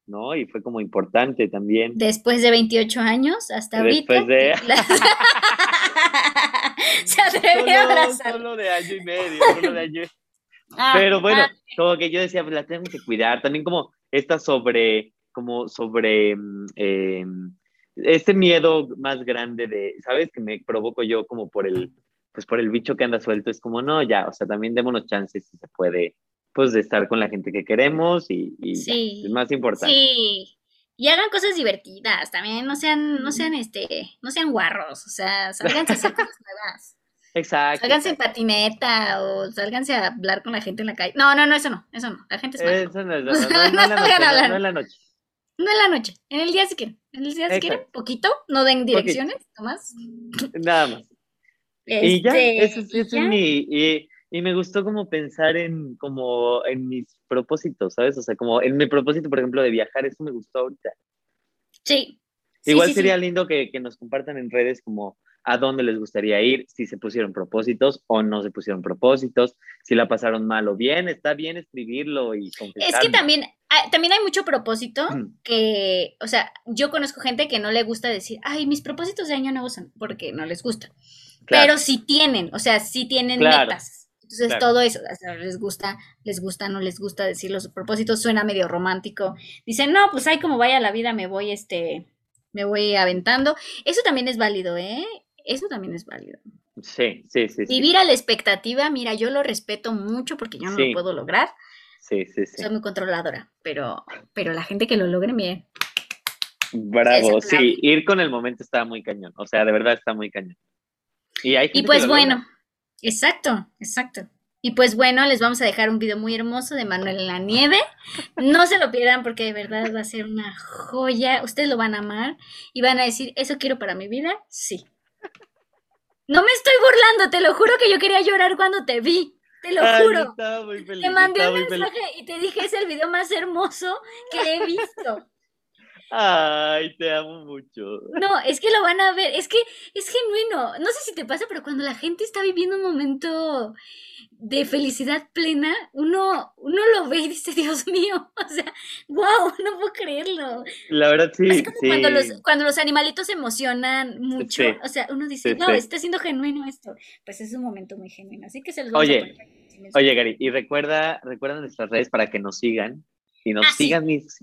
¿no? Y fue como importante también. Después de 28 años, hasta ahorita. Después de... Se atrevió a abrazar. Solo de año y medio, solo de año ah, Pero bueno, ah, como que yo decía, pues la tengo que cuidar. También como esta sobre, como sobre... Mm, em, este miedo más grande de, ¿sabes? Que me provoco yo como por el, pues por el bicho que anda suelto, es como, no, ya, o sea, también démonos chances si se puede, pues de estar con la gente que queremos y, es más importante. Sí. Y hagan cosas divertidas, también no sean, no sean este, no sean guarros, o sea, salganse a hacer cosas nuevas. Exacto. Sálganse en patineta o sálganse a hablar con la gente en la calle. No, no, no, eso no, eso no. La gente es Eso no, no, no, no en la noche. No en la noche, en el día si quieren. En el día si quieren, poquito, no den direcciones, nomás. Nada más. y ya, este, eso, es mi... Y, y, me gustó como pensar en, como en mis propósitos, ¿sabes? O sea, como en mi propósito, por ejemplo, de viajar, eso me gustó ahorita. Sí. Igual sería lindo que, que, nos compartan en redes como a dónde les gustaría ir, si se pusieron propósitos o no se pusieron propósitos, si la pasaron mal o bien, está bien escribirlo y Es que también, también hay mucho propósito que, o sea, yo conozco gente que no le gusta decir, ay, mis propósitos de año nuevo son porque no les gusta. Pero sí tienen, o sea, sí tienen metas. Entonces todo eso, les gusta, les gusta, no les gusta decir los propósitos, suena medio romántico. Dicen, no, pues ay, como vaya la vida, me voy, este, me voy aventando. Eso también es válido, ¿eh? Eso también es válido. Sí, sí, sí. Vivir a la expectativa, mira, yo lo respeto mucho porque yo no lo puedo lograr. Sí, sí, sí. Soy muy controladora, pero, pero la gente que lo logre, bien. Bravo, sí, ir con el momento está muy cañón, o sea, de verdad está muy cañón. Y, hay y pues bueno, exacto, exacto. Y pues bueno, les vamos a dejar un video muy hermoso de Manuel en la nieve. No se lo pierdan porque de verdad va a ser una joya. Ustedes lo van a amar y van a decir, ¿eso quiero para mi vida? Sí. No me estoy burlando, te lo juro que yo quería llorar cuando te vi. Te lo juro. te mandé un mensaje y te dije, es el video más hermoso que he visto. Ay, te amo mucho. No, es que lo van a ver, es que es genuino. No sé si te pasa, pero cuando la gente está viviendo un momento de felicidad plena, uno, uno lo ve y dice, Dios mío, o sea, wow, no puedo creerlo. La verdad sí. Es como Cuando, los, cuando los animalitos se emocionan mucho, o sea, uno dice, wow, está siendo genuino esto. Pues es un momento muy genuino, así que se los Oye, oye, Gary, y recuerda, recuerda nuestras redes para que nos sigan y nos ah, sigan mis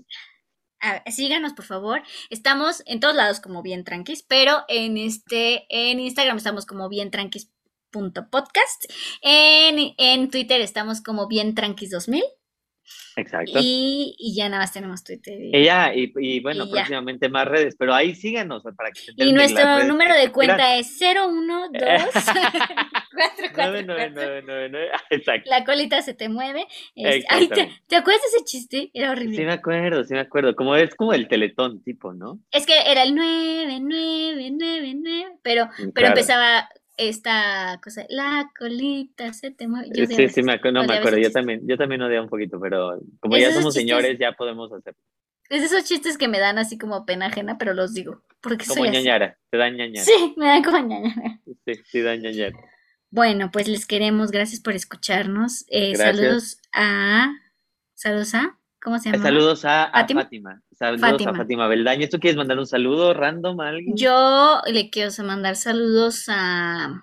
síganos por favor. Estamos en todos lados como bien tranquis, pero en este en Instagram estamos como bien tranquis podcast. En, en Twitter estamos como bien tranquis 2000. Exacto. Y, y, ya nada más tenemos Twitter. Y, ya, y, bueno, próximamente más redes, pero ahí síganos para que Y nuestro número de cuenta es 012 Exacto. La colita se te mueve. ay, ¿te, ¿te, acuerdas de ese chiste? Era horrible. Sí, me acuerdo, sí me acuerdo. Como es como el teletón tipo, ¿no? Es que era el 9999, pero, pero empezaba esta cosa, la colita se te mueve. sí, sí, me acuerdo, no me acuerdo, yo también, yo también odio un poquito, pero como ya somos señores, ya podemos hacerlo. Es esos chistes que me dan así como pena ajena, pero los digo. Porque como ñañara, te dan ñañara. Sí, me dan como ñañara. Sí, sí, dan ñañara. Bueno, pues les queremos, gracias por escucharnos. Eh, saludos a. Saludos a. ¿Cómo se llama? Saludos a, Fátima. Saludos a Fátima Beldaño. ¿Tú quieres mandar un saludo random a alguien? Yo le quiero mandar saludos a.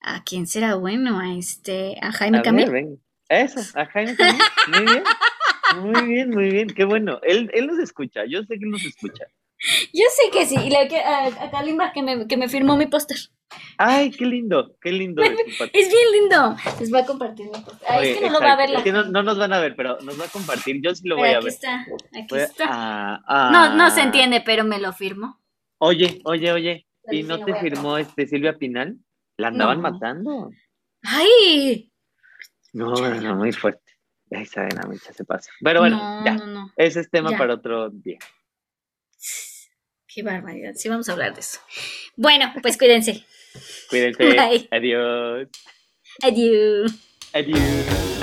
¿A quién será bueno? A este. A Jaime Camil. Eso, a Jaime Camil. Muy bien. Muy bien, muy bien. Qué bueno. Él, él nos escucha. Yo sé que él nos escucha. Yo sé que sí. Y le, a, a Kalimba que me, que me firmó mi póster. Ay, qué lindo, qué lindo. Es bien lindo. Les voy a compartir mi póster. es que no lo va a ver la no, no, nos van a ver, pero nos va a compartir. Yo sí lo voy a ver. Aquí está, aquí está. no, no se entiende, pero me lo firmo. Oye, oye, oye. ¿Y no te firmó este Silvia Pinal? La andaban matando. ¡Ay! No, no, muy fuerte. Ahí saben, a mucha se pasa. Pero bueno, ya. Ese es tema para otro día. Qué barbaridad. Sí, vamos a hablar de eso. Bueno, pues cuídense. Cuídense. Adiós. Adiós. Adiós.